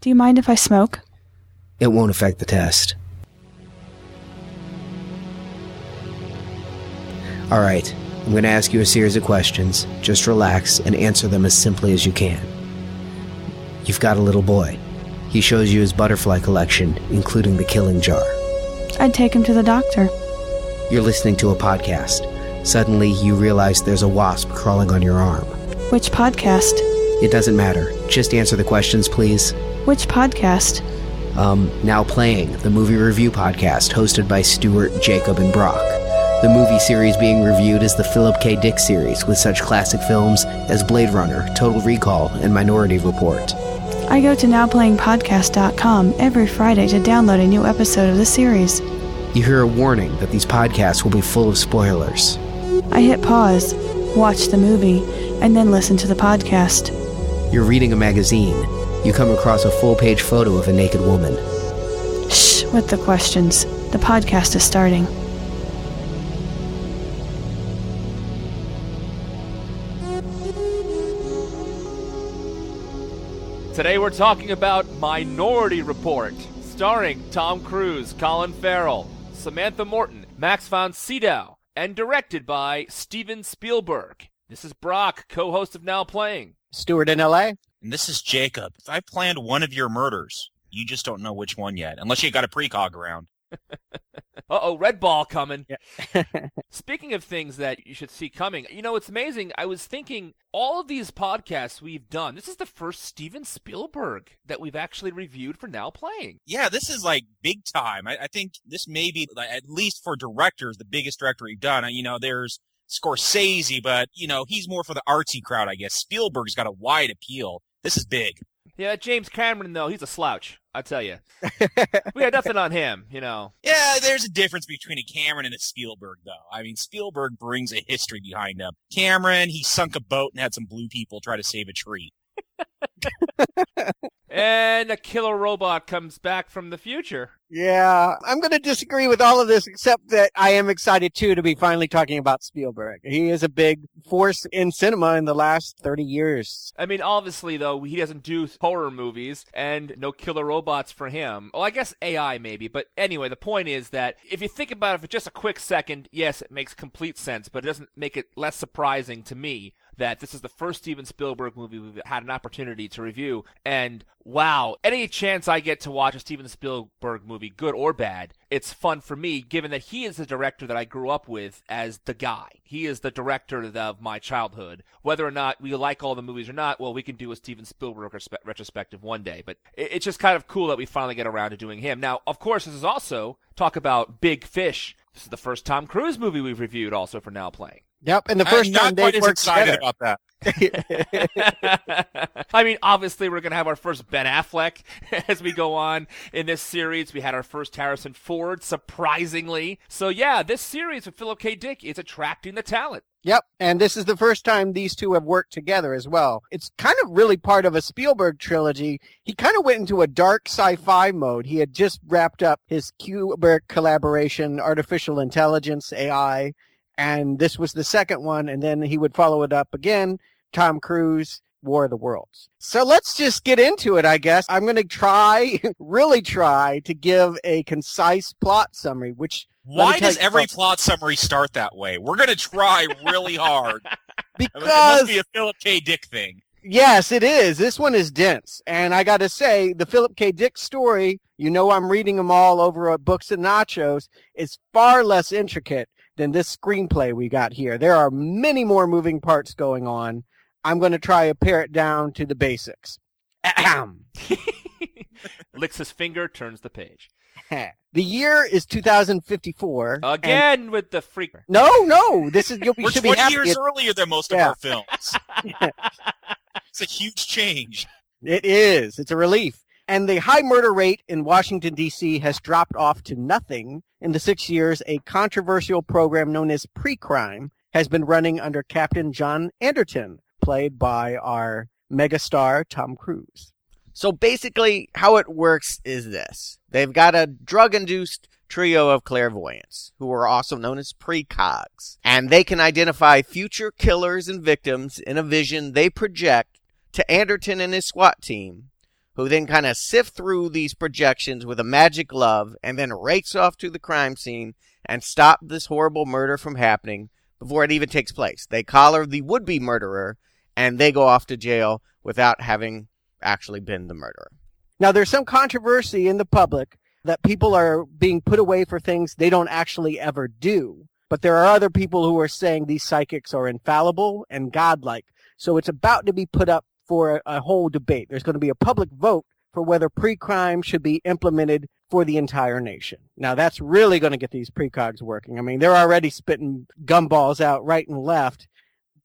Do you mind if I smoke? It won't affect the test. Alright, I'm going to ask you a series of questions. Just relax and answer them as simply as you can. You've got a little boy. He shows you his butterfly collection, including the killing jar. I'd take him to the doctor. You're listening to a podcast. Suddenly, you realize there's a wasp crawling on your arm. Which podcast? It doesn't matter. Just answer the questions, please. Which podcast? Um, now playing, the movie review podcast hosted by Stuart, Jacob, and Brock. The movie series being reviewed is the Philip K. Dick series, with such classic films as Blade Runner, Total Recall, and Minority Report. I go to nowplayingpodcast.com every Friday to download a new episode of the series. You hear a warning that these podcasts will be full of spoilers. I hit pause, watch the movie, and then listen to the podcast. You're reading a magazine. You come across a full page photo of a naked woman. Shh, with the questions. The podcast is starting. Today we're talking about Minority Report, starring Tom Cruise, Colin Farrell, Samantha Morton, Max von Sydow, and directed by Steven Spielberg. This is Brock, co-host of Now Playing. Stuart in LA. And this is Jacob. If I planned one of your murders. You just don't know which one yet, unless you got a precog around. Uh-oh, red ball coming. Yeah. Speaking of things that you should see coming, you know, it's amazing. I was thinking all of these podcasts we've done, this is the first Steven Spielberg that we've actually reviewed for Now Playing. Yeah, this is like big time. I, I think this may be, like, at least for directors, the biggest director we've done. You know, there's Scorsese, but, you know, he's more for the artsy crowd, I guess. Spielberg's got a wide appeal. This is big. Yeah, James Cameron, though, he's a slouch. I tell you. we had nothing on him, you know. Yeah, there's a difference between a Cameron and a Spielberg, though. I mean, Spielberg brings a history behind him. Cameron, he sunk a boat and had some blue people try to save a tree. and a killer robot comes back from the future. Yeah, I'm going to disagree with all of this, except that I am excited too to be finally talking about Spielberg. He is a big force in cinema in the last 30 years. I mean, obviously, though, he doesn't do horror movies and no killer robots for him. Well, I guess AI maybe, but anyway, the point is that if you think about it for just a quick second, yes, it makes complete sense, but it doesn't make it less surprising to me that this is the first Steven Spielberg movie we've had an opportunity to review. And wow, any chance I get to watch a Steven Spielberg movie, good or bad, it's fun for me, given that he is the director that I grew up with as the guy. He is the director of my childhood. Whether or not we like all the movies or not, well, we can do a Steven Spielberg retrospective one day. But it's just kind of cool that we finally get around to doing him. Now, of course, this is also talk about big fish. This is the first Tom Cruise movie we've reviewed also for now playing. Yep, and the 1st time they worked excited together. about that. I mean, obviously, we're going to have our first Ben Affleck as we go on in this series. We had our first Harrison Ford, surprisingly. So, yeah, this series with Philip K. Dick is attracting the talent. Yep, and this is the first time these two have worked together as well. It's kind of really part of a Spielberg trilogy. He kind of went into a dark sci-fi mode. He had just wrapped up his Kubrick collaboration, Artificial Intelligence, AI, and this was the second one, and then he would follow it up again, Tom Cruise, War of the Worlds. So let's just get into it, I guess. I'm going to try, really try, to give a concise plot summary, which why does every plot summary start that way? We're going to try really hard. because it must be a Philip K. Dick thing. Yes, it is. This one is dense. And I got to say, the Philip K. Dick story, you know I'm reading them all over at Books and Nachos, is far less intricate than this screenplay we got here. There are many more moving parts going on. I'm going to try to pare it down to the basics. Ahem. Licks his finger, turns the page. the year is 2054. Again with the freak. No, no. This is you'll be, We're should 20 be happy. years earlier than most Yeah. of our films. it's a huge change. It is. It's a relief. And the high murder rate in Washington, D.C. has dropped off to nothing. In the six years, a controversial program known as Pre-Crime has been running under Captain John Anderton, played by our megastar Tom Cruise. So basically, how it works is this. They've got a drug-induced trio of clairvoyants, who are also known as precogs. And they can identify future killers and victims in a vision they project to Anderton and his SWAT team, who then kind of sift through these projections with a magic glove and then race off to the crime scene and stop this horrible murder from happening before it even takes place. They collar the would be murderer and they go off to jail without having actually been the murderer. Now, there's some controversy in the public that people are being put away for things they don't actually ever do. But there are other people who are saying these psychics are infallible and godlike. So it's about to be put up for a, a whole debate. There's going to be a public vote for whether pre-crime should be implemented for the entire nation. Now that's really going to get these precogs working. I mean, they're already spitting gumballs out right and left,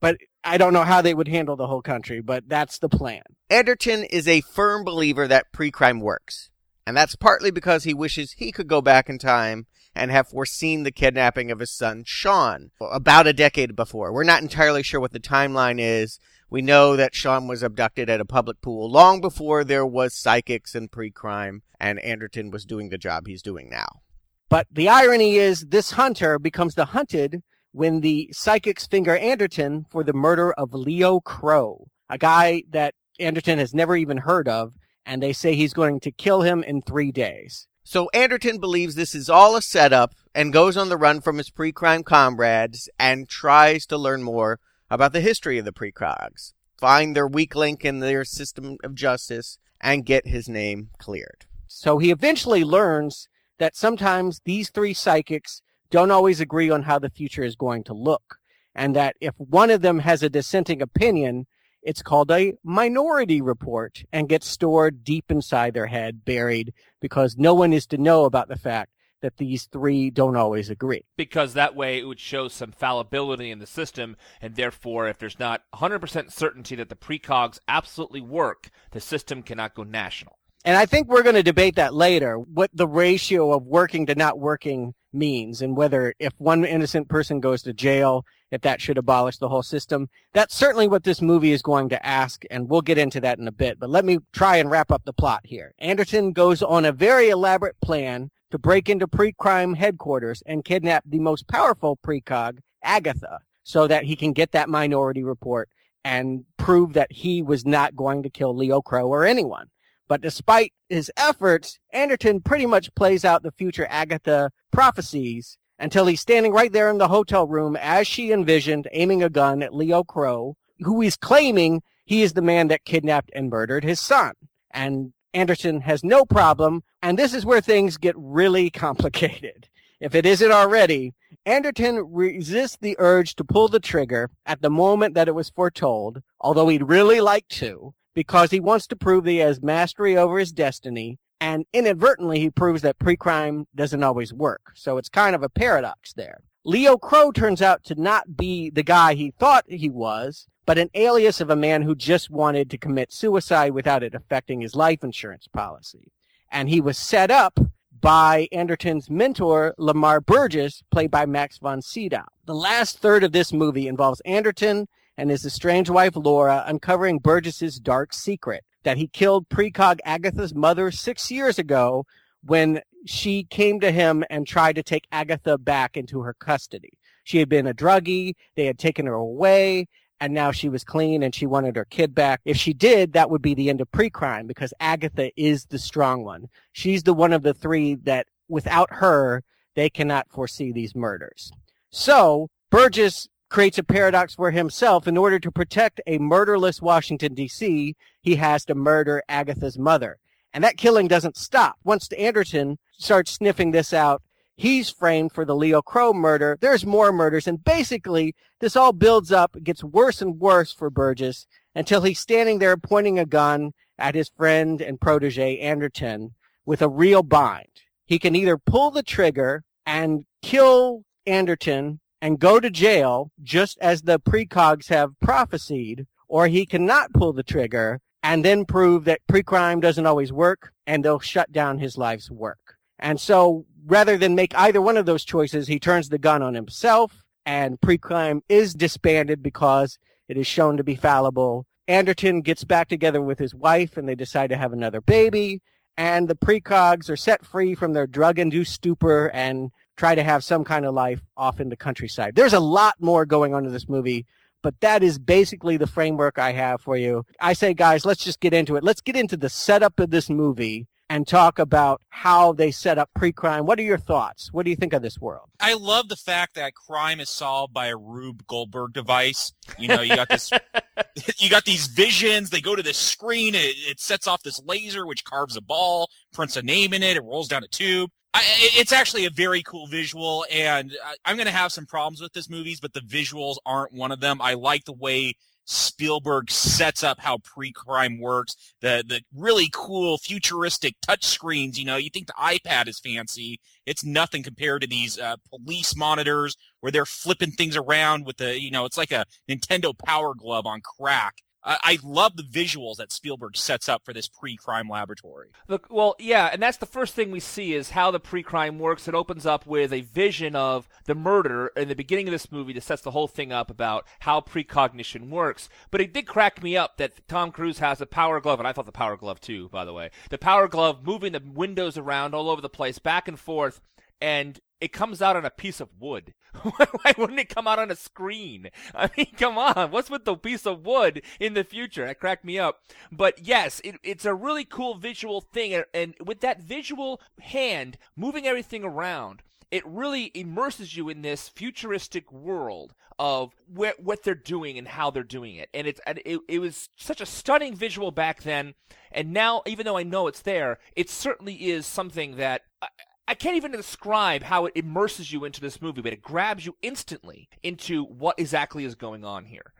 but I don't know how they would handle the whole country, but that's the plan. Anderton is a firm believer that pre-crime works. And that's partly because he wishes he could go back in time and have foreseen the kidnapping of his son, Sean, about a decade before. We're not entirely sure what the timeline is, we know that Sean was abducted at a public pool long before there was psychics and pre-crime, and Anderton was doing the job he's doing now. But the irony is this hunter becomes the hunted when the psychics finger Anderton for the murder of Leo Crow, a guy that Anderton has never even heard of, and they say he's going to kill him in three days. So Anderton believes this is all a setup and goes on the run from his pre-crime comrades and tries to learn more about the history of the precogs, find their weak link in their system of justice, and get his name cleared. So he eventually learns that sometimes these three psychics don't always agree on how the future is going to look, and that if one of them has a dissenting opinion, it's called a minority report and gets stored deep inside their head, buried, because no one is to know about the fact that these three don't always agree. Because that way it would show some fallibility in the system, and therefore, if there's not 100% certainty that the precogs absolutely work, the system cannot go national. And I think we're going to debate that later, what the ratio of working to not working means, and whether if one innocent person goes to jail, if that should abolish the whole system. That's certainly what this movie is going to ask, and we'll get into that in a bit. But let me try and wrap up the plot here. Anderton goes on a very elaborate plan to break into pre-crime headquarters and kidnap the most powerful precog, Agatha, so that he can get that minority report and prove that he was not going to kill Leo Crow or anyone. But despite his efforts, Anderton pretty much plays out the future Agatha prophecies until he's standing right there in the hotel room as she envisioned, aiming a gun at Leo Crow, who he's claiming he is the man that kidnapped and murdered his son. And Anderton has no problem, and this is where things get really complicated. If it isn't already, Anderton resists the urge to pull the trigger at the moment that it was foretold, although he'd really like to, because he wants to prove that he has mastery over his destiny, and inadvertently he proves that pre-crime doesn't always work. So it's kind of a paradox there. Leo Crow turns out to not be the guy he thought he was, but an alias of a man who just wanted to commit suicide without it affecting his life insurance policy. And he was set up by Anderton's mentor, Lamar Burgess, played by Max von Sydow. The last third of this movie involves Anderton and his estranged wife, Laura, uncovering Burgess's dark secret that he killed precog Agatha's mother six years ago when she came to him and tried to take Agatha back into her custody. She had been a druggie. They had taken her away and now she was clean and she wanted her kid back. If she did, that would be the end of pre-crime because Agatha is the strong one. She's the one of the three that without her, they cannot foresee these murders. So Burgess creates a paradox for himself. In order to protect a murderless Washington DC, he has to murder Agatha's mother. And that killing doesn't stop. Once Anderton starts sniffing this out, He's framed for the Leo Crow murder. There's more murders. And basically, this all builds up, gets worse and worse for Burgess until he's standing there pointing a gun at his friend and protege, Anderton, with a real bind. He can either pull the trigger and kill Anderton and go to jail, just as the precogs have prophesied, or he cannot pull the trigger and then prove that pre-crime doesn't always work and they'll shut down his life's work. And so rather than make either one of those choices, he turns the gun on himself, and pre-crime is disbanded because it is shown to be fallible. Anderton gets back together with his wife, and they decide to have another baby. And the precogs are set free from their drug-induced stupor and try to have some kind of life off in the countryside. There's a lot more going on in this movie, but that is basically the framework I have for you. I say, guys, let's just get into it. Let's get into the setup of this movie and talk about how they set up pre-crime. What are your thoughts? What do you think of this world? I love the fact that crime is solved by a Rube Goldberg device. You know, you got this, you got these visions. They go to this screen. It, it sets off this laser, which carves a ball, prints a name in it. It rolls down a tube. I, it's actually a very cool visual, and I, I'm going to have some problems with this movies, but the visuals aren't one of them. I like the way Spielberg sets up how pre-crime works. The the really cool futuristic touchscreens. You know, you think the iPad is fancy. It's nothing compared to these uh, police monitors where they're flipping things around with the you know, it's like a Nintendo Power Glove on crack. I love the visuals that Spielberg sets up for this pre-crime laboratory. Look, well, yeah, and that's the first thing we see is how the pre-crime works. It opens up with a vision of the murder in the beginning of this movie that sets the whole thing up about how precognition works. But it did crack me up that Tom Cruise has a power glove, and I thought the power glove too, by the way. The power glove moving the windows around all over the place, back and forth, and it comes out on a piece of wood. Why wouldn't it come out on a screen? I mean, come on. What's with the piece of wood in the future? That cracked me up. But yes, it, it's a really cool visual thing. And with that visual hand moving everything around, it really immerses you in this futuristic world of where, what they're doing and how they're doing it. And it's and it, it was such a stunning visual back then. And now, even though I know it's there, it certainly is something that. I, I can't even describe how it immerses you into this movie, but it grabs you instantly into what exactly is going on here.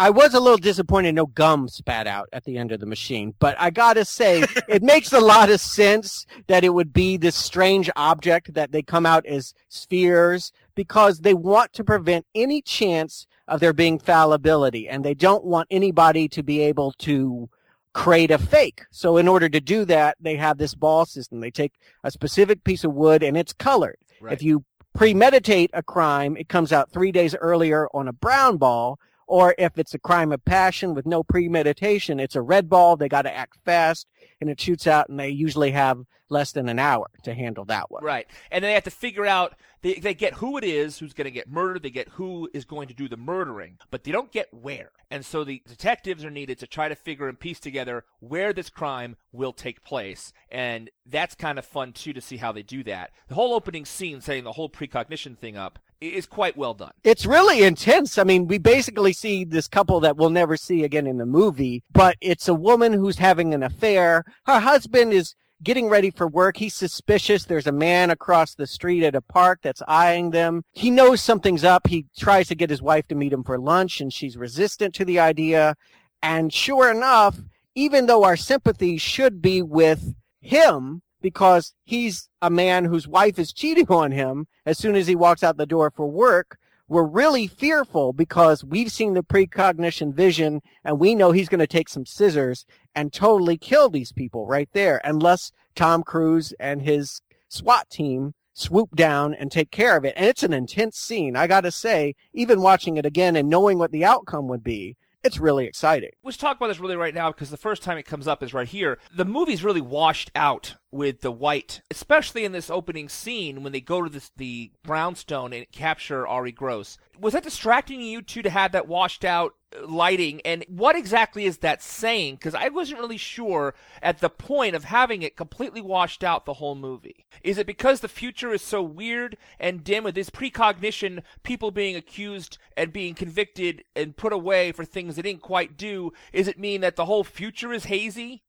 I was a little disappointed no gum spat out at the end of the machine, but I gotta say, it makes a lot of sense that it would be this strange object that they come out as spheres because they want to prevent any chance of there being fallibility and they don't want anybody to be able to create a fake. So in order to do that, they have this ball system. They take a specific piece of wood and it's colored. Right. If you premeditate a crime, it comes out three days earlier on a brown ball. Or if it's a crime of passion with no premeditation, it's a red ball. They got to act fast and it shoots out and they usually have less than an hour to handle that one. Right. And then they have to figure out they, they get who it is who's going to get murdered, they get who is going to do the murdering, but they don't get where. And so the detectives are needed to try to figure and piece together where this crime will take place. And that's kind of fun too to see how they do that. The whole opening scene setting the whole precognition thing up is quite well done. It's really intense. I mean, we basically see this couple that we'll never see again in the movie, but it's a woman who's having an affair. Her husband is getting ready for work. He's suspicious. There's a man across the street at a park that's eyeing them. He knows something's up. He tries to get his wife to meet him for lunch and she's resistant to the idea. And sure enough, even though our sympathy should be with him because he's a man whose wife is cheating on him as soon as he walks out the door for work, we're really fearful because we've seen the precognition vision and we know he's going to take some scissors and totally kill these people right there unless Tom Cruise and his SWAT team swoop down and take care of it. And it's an intense scene. I got to say, even watching it again and knowing what the outcome would be, it's really exciting. Let's talk about this really right now because the first time it comes up is right here. The movie's really washed out with the white, especially in this opening scene when they go to this, the brownstone and capture Ari Gross. Was that distracting you two to have that washed out lighting? And what exactly is that saying? Because I wasn't really sure at the point of having it completely washed out the whole movie. Is it because the future is so weird and dim with this precognition, people being accused and being convicted and put away for things they didn't quite do? Is it mean that the whole future is hazy?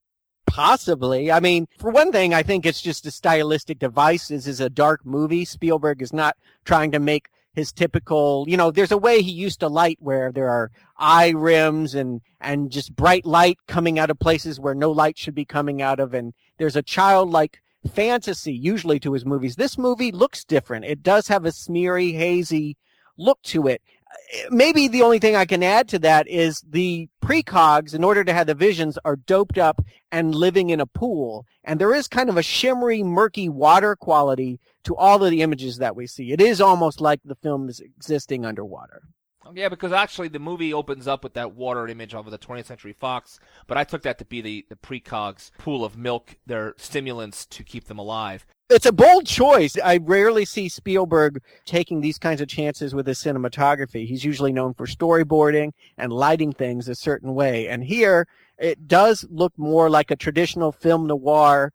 Possibly. I mean, for one thing, I think it's just a stylistic device. This is a dark movie. Spielberg is not trying to make his typical, you know, there's a way he used to light where there are eye rims and, and just bright light coming out of places where no light should be coming out of. And there's a childlike fantasy usually to his movies. This movie looks different. It does have a smeary, hazy look to it uh, maybe the only thing I can add to that is the precogs, in order to have the visions, are doped up and living in a pool. And there is kind of a shimmery, murky water quality to all of the images that we see. It is almost like the film is existing underwater. Yeah, because actually the movie opens up with that water image of the 20th Century Fox, but I took that to be the, the precogs pool of milk, their stimulants to keep them alive. It's a bold choice. I rarely see Spielberg taking these kinds of chances with his cinematography. He's usually known for storyboarding and lighting things a certain way. And here, it does look more like a traditional film noir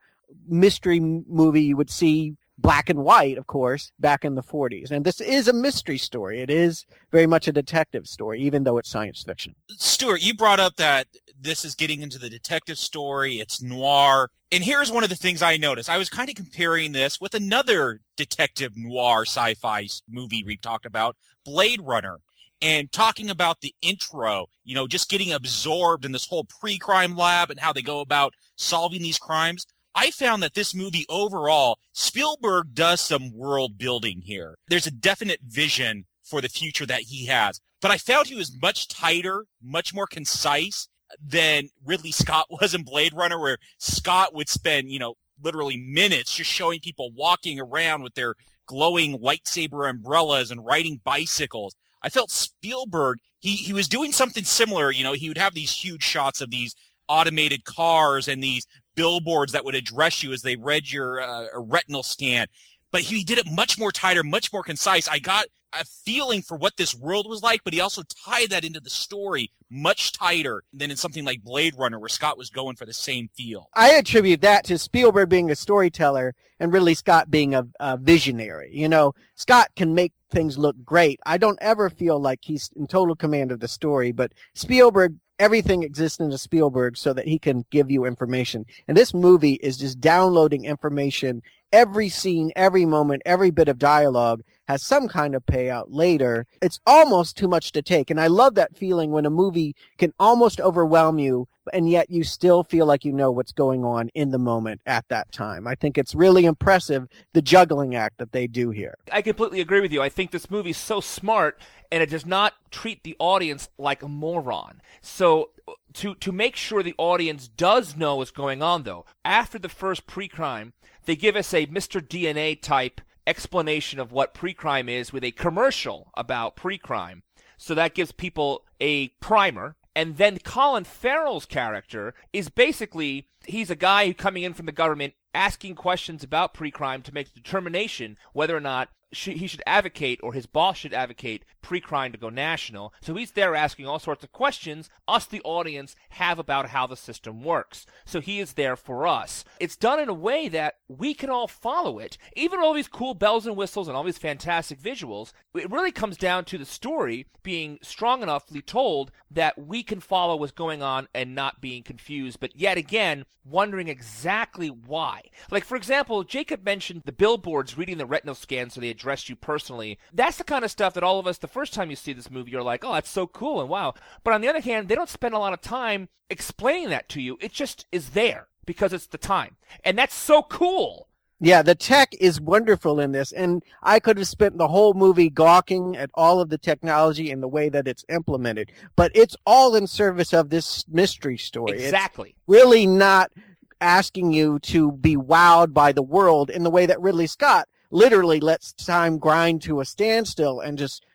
mystery movie you would see black and white, of course, back in the 40s. And this is a mystery story. It is very much a detective story, even though it's science fiction. Stuart, you brought up that this is getting into the detective story. It's noir. And here's one of the things I noticed. I was kind of comparing this with another detective noir sci-fi movie we've talked about, Blade Runner. And talking about the intro, you know, just getting absorbed in this whole pre-crime lab and how they go about solving these crimes. I found that this movie overall, Spielberg does some world building here. There's a definite vision for the future that he has. But I found he was much tighter, much more concise than Ridley Scott was in Blade Runner, where Scott would spend, you know, literally minutes just showing people walking around with their glowing lightsaber umbrellas and riding bicycles. I felt Spielberg, he, he was doing something similar. You know, he would have these huge shots of these automated cars and these billboards that would address you as they read your uh, retinal scan. But he did it much more tighter, much more concise. I got a feeling for what this world was like, but he also tied that into the story much tighter than in something like Blade Runner, where Scott was going for the same feel. I attribute that to Spielberg being a storyteller and Ridley Scott being a, a visionary. You know, Scott can make things look great. I don't ever feel like he's in total command of the story, but Spielberg everything exists in a Spielberg so that he can give you information. And this movie is just downloading information. Every scene, every moment, every bit of dialogue has some kind of payout later. It's almost too much to take. And I love that feeling when a movie can almost overwhelm you and yet you still feel like you know what's going on in the moment at that time. I think it's really impressive the juggling act that they do here. I completely agree with you. I think this movie's so smart and it does not treat the audience like a moron. So to to make sure the audience does know what's going on though, after the first pre-crime, they give us a Mr. DNA type explanation of what pre-crime is with a commercial about pre-crime. So that gives people a primer and then Colin Farrell's character is basically he's a guy coming in from the government asking questions about pre-crime to make a determination whether or not he should advocate or his boss should advocate pre-crime to go national. So he's there asking all sorts of questions us the audience have about how the system works. So he is there for us. It's done in a way that we can all follow it. Even all these cool bells and whistles and all these fantastic visuals, it really comes down to the story being strong enoughly told that we can follow what's going on and not being confused, but yet again wondering exactly why. Like for example, Jacob mentioned the billboards reading the retinal scan so they addressed you personally. That's the kind of stuff that all of us, the first time you see this movie, you're like, oh, that's so cool and wow. But on the other hand, they don't spend a lot of time explaining that to you. It just is there because it's the time. And that's so cool. Yeah, the tech is wonderful in this, and I could have spent the whole movie gawking at all of the technology and the way that it's implemented. But it's all in service of this mystery story. Exactly. It's really not asking you to be wowed by the world in the way that Ridley Scott literally lets time grind to a standstill and just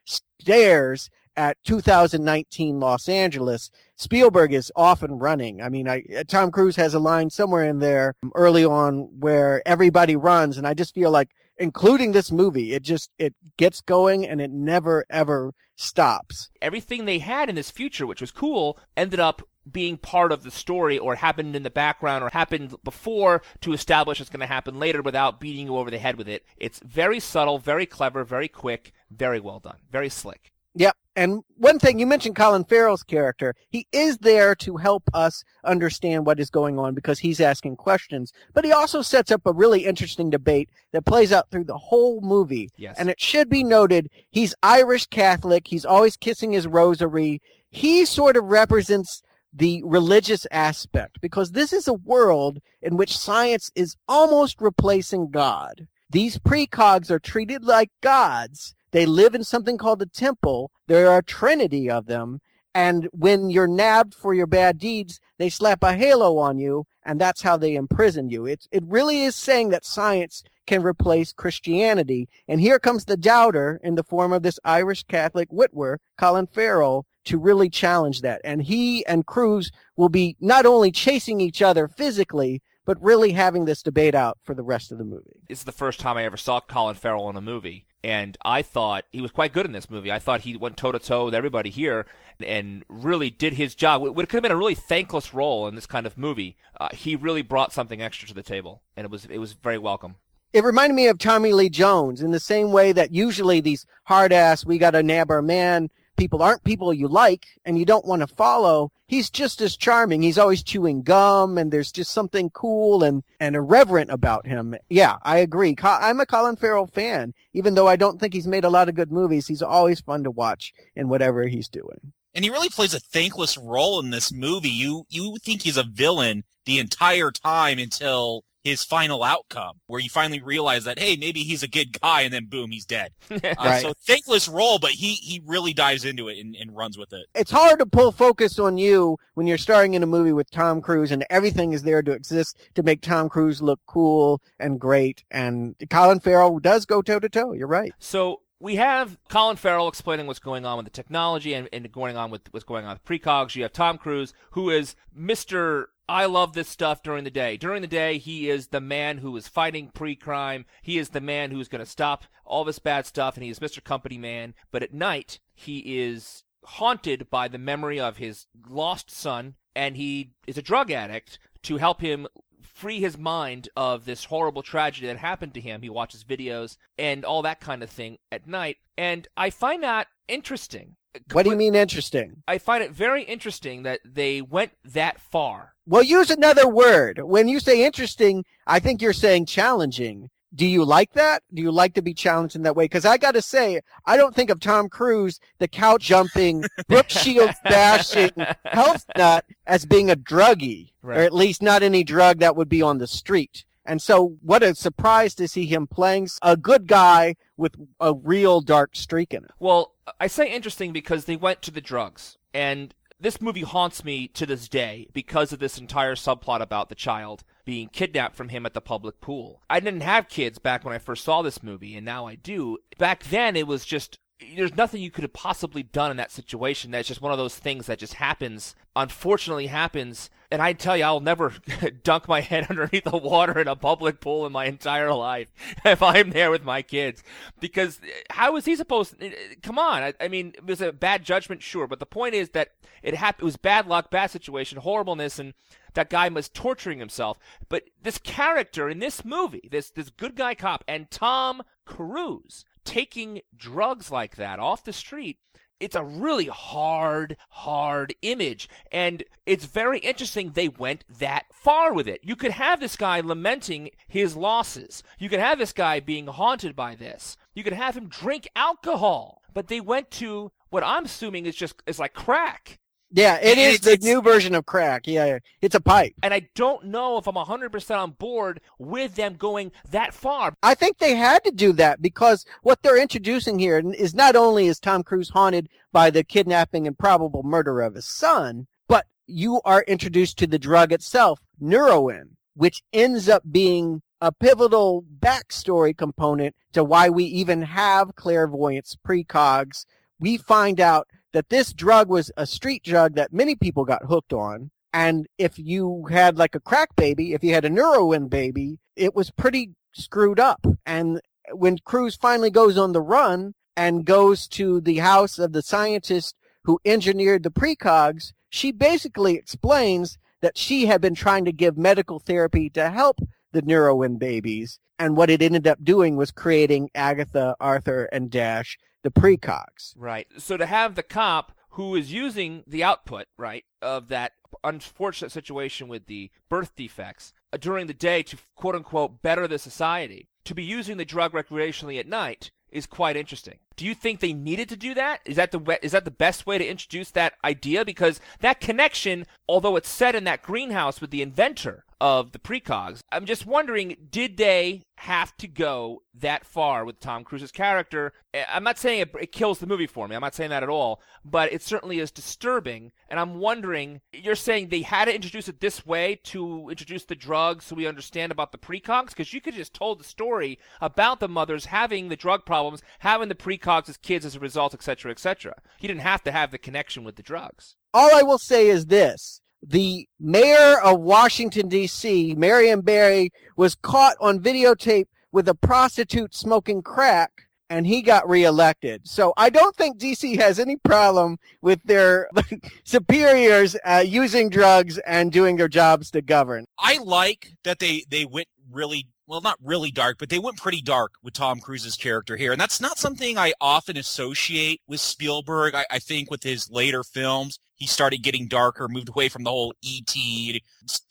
stares at 2019 Los Angeles. Spielberg is off and running. I mean, I, Tom Cruise has a line somewhere in there early on where everybody runs, and I just feel like, including this movie, it just it gets going and it never ever stops. Everything they had in this future, which was cool, ended up being part of the story or happened in the background or happened before to establish what's going to happen later without beating you over the head with it. It's very subtle, very clever, very quick, very well done, very slick. Yep. And one thing you mentioned Colin Farrell's character, he is there to help us understand what is going on because he's asking questions, but he also sets up a really interesting debate that plays out through the whole movie. Yes. And it should be noted, he's Irish Catholic, he's always kissing his rosary. He sort of represents the religious aspect because this is a world in which science is almost replacing God. These precogs are treated like gods they live in something called the temple. There are a trinity of them. And when you're nabbed for your bad deeds, they slap a halo on you, and that's how they imprison you. It, it really is saying that science can replace Christianity. And here comes the doubter in the form of this Irish Catholic Witwer, Colin Farrell, to really challenge that. And he and Cruise will be not only chasing each other physically, but really having this debate out for the rest of the movie. This is the first time I ever saw Colin Farrell in a movie, and I thought he was quite good in this movie. I thought he went toe to toe with everybody here and really did his job. It could have been a really thankless role in this kind of movie. Uh, he really brought something extra to the table, and it was it was very welcome. It reminded me of Tommy Lee Jones in the same way that usually these hard ass, we got to nab our man people aren't people you like and you don't want to follow, he's just as charming. He's always chewing gum and there's just something cool and, and irreverent about him. Yeah, I agree. I'm a Colin Farrell fan. Even though I don't think he's made a lot of good movies, he's always fun to watch in whatever he's doing. And he really plays a thankless role in this movie. You you think he's a villain the entire time until his final outcome, where you finally realize that hey, maybe he's a good guy, and then boom, he's dead. uh, right. So thankless role, but he he really dives into it and, and, runs with it. It's hard to pull focus on you when you're starring in a movie with Tom Cruise, and everything is there to exist to make Tom Cruise look cool and great. And Colin Farrell does go toe to toe. You're right. So we have Colin Farrell explaining what's going on with the technology and, and going on with what's going on with precogs. You have Tom Cruise, who is Mr. I love this stuff during the day. During the day, he is the man who is fighting pre-crime. He is the man who's going to stop all this bad stuff, and he is Mr. Company Man. But at night, he is haunted by the memory of his lost son, and he is a drug addict to help him free his mind of this horrible tragedy that happened to him. He watches videos and all that kind of thing at night. And I find that interesting. What do you mean interesting? I find it very interesting that they went that far. Well, use another word. When you say interesting, I think you're saying challenging. Do you like that? Do you like to be challenged in that way? Because I got to say, I don't think of Tom Cruise, the couch jumping, Brooke Shields bashing health nut, as being a druggie, right. or at least not any drug that would be on the street. And so, what a surprise to see him playing a good guy with a real dark streak in it. Well, I say interesting because they went to the drugs. And this movie haunts me to this day because of this entire subplot about the child being kidnapped from him at the public pool. I didn't have kids back when I first saw this movie, and now I do. Back then, it was just there's nothing you could have possibly done in that situation. That's just one of those things that just happens. Unfortunately, happens. And I tell you, I'll never dunk my head underneath the water in a public pool in my entire life if I'm there with my kids. Because eh, how is he supposed? To, come on, I, I, mean, it was a bad judgment, sure, but the point is that it happened. It was bad luck, bad situation, horribleness, and that guy was torturing himself. But this character in this movie, this this good guy cop, and Tom Cruise taking drugs like that off the street it's a really hard, hard image. And it's very interesting they went that far with it. You could have this guy lamenting his losses. You could have this guy being haunted by this. You could have him drink alcohol. But they went to what I'm assuming is just is like crack. Yeah, it is it's, the it's, new version of crack. Yeah, it's a pipe. And I don't know if I'm 100% on board with them going that far. I think they had to do that because what they're introducing here is not only is Tom Cruise haunted by the kidnapping and probable murder of his son, but you are introduced to the drug itself, Neuroin, which ends up being a pivotal backstory component to why we even have clairvoyance precogs. We find out that this drug was a street drug that many people got hooked on. And if you had like a crack baby, if you had a Neuroin baby, it was pretty screwed up. And when Cruise finally goes on the run and goes to the house of the scientist who engineered the precogs, she basically explains that she had been trying to give medical therapy to help the Neuroin babies. And what it ended up doing was creating Agatha, Arthur, and Dash the precogs. Right. So to have the cop who is using the output, right, of that unfortunate situation with the birth defects uh, during the day to quote unquote better the society, to be using the drug recreationally at night is quite interesting. Do you think they needed to do that? Is that the is that the best way to introduce that idea? Because that connection, although it's set in that greenhouse with the inventor of the precogs. I'm just wondering, did they have to go that far with Tom Cruise's character? Eh, I'm not saying it, it kills the movie for me. I'm not saying that at all, but it certainly is disturbing. And I'm wondering, you're saying they had to introduce it this way to introduce the drugs so we understand about the precogs? Because you could just told the story about the mothers having the drug problems, having the precogs as kids as a result, etc., etc. You didn't have to have the connection with the drugs. All I will say is this. The mayor of Washington, D.C., Marion Barry, was caught on videotape with a prostitute smoking crack and he got reelected. So I don't think DC has any problem with their superiors uh, using drugs and doing their jobs to govern. I like that they they went really well, not really dark, but they went pretty dark with Tom Cruise's character here. And that's not something I often associate with Spielberg. I, I think with his later films, he started getting darker, moved away from the whole E.T.,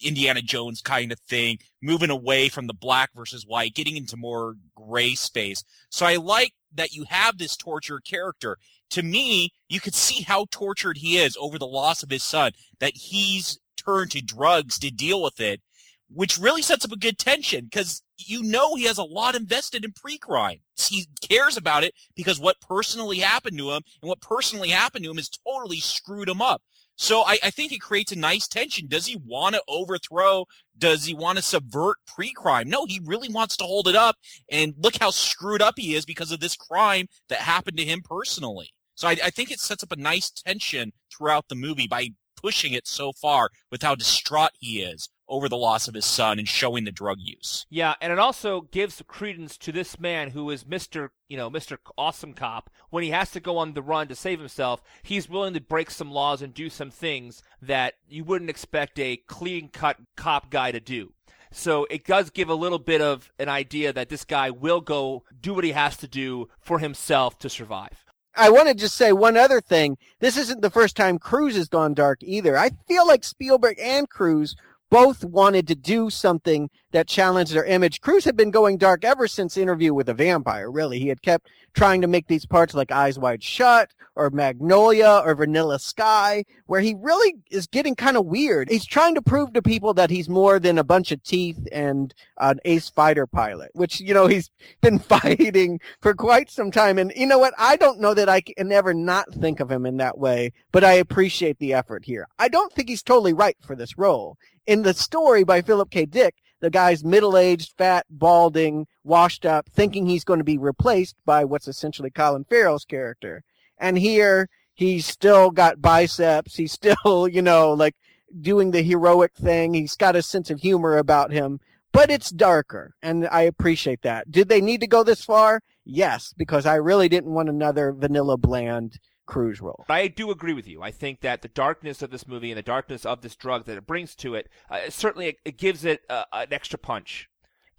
Indiana Jones kind of thing, moving away from the black versus white, getting into more gray space. So I like that you have this tortured character. To me, you could see how tortured he is over the loss of his son, that he's turned to drugs to deal with it which really sets up a good tension because you know he has a lot invested in pre-crime. He cares about it because what personally happened to him and what personally happened to him has totally screwed him up. So I, I think it creates a nice tension. Does he want to overthrow? Does he want to subvert pre-crime? No, he really wants to hold it up. And look how screwed up he is because of this crime that happened to him personally. So I, I think it sets up a nice tension throughout the movie by pushing it so far with how distraught he is over the loss of his son and showing the drug use. Yeah, and it also gives credence to this man who is Mr. You know, Mr. Awesome Cop. When he has to go on the run to save himself, he's willing to break some laws and do some things that you wouldn't expect a clean-cut cop guy to do. So it does give a little bit of an idea that this guy will go do what he has to do for himself to survive. I want to just say one other thing. This isn't the first time Cruise has gone dark either. I feel like Spielberg and Cruise both wanted to do something that challenged their image. Cruise had been going dark ever since Interview with a Vampire, really. He had kept trying to make these parts like Eyes Wide Shut or Magnolia or Vanilla Sky, where he really is getting kind of weird. He's trying to prove to people that he's more than a bunch of teeth and an ace fighter pilot, which, you know, he's been fighting for quite some time. And you know what? I don't know that I can ever not think of him in that way, but I appreciate the effort here. I don't think he's totally right for this role in the story by Philip K. Dick, the guy's middle-aged, fat, balding, washed up, thinking he's going to be replaced by what's essentially Colin Farrell's character. And here, he's still got biceps. He's still, you know, like doing the heroic thing. He's got a sense of humor about him, but it's darker. And I appreciate that. Did they need to go this far? Yes, because I really didn't want another vanilla bland Cruise role. I do agree with you. I think that the darkness of this movie and the darkness of this drug that it brings to it, uh, certainly it, it, gives it uh, an extra punch.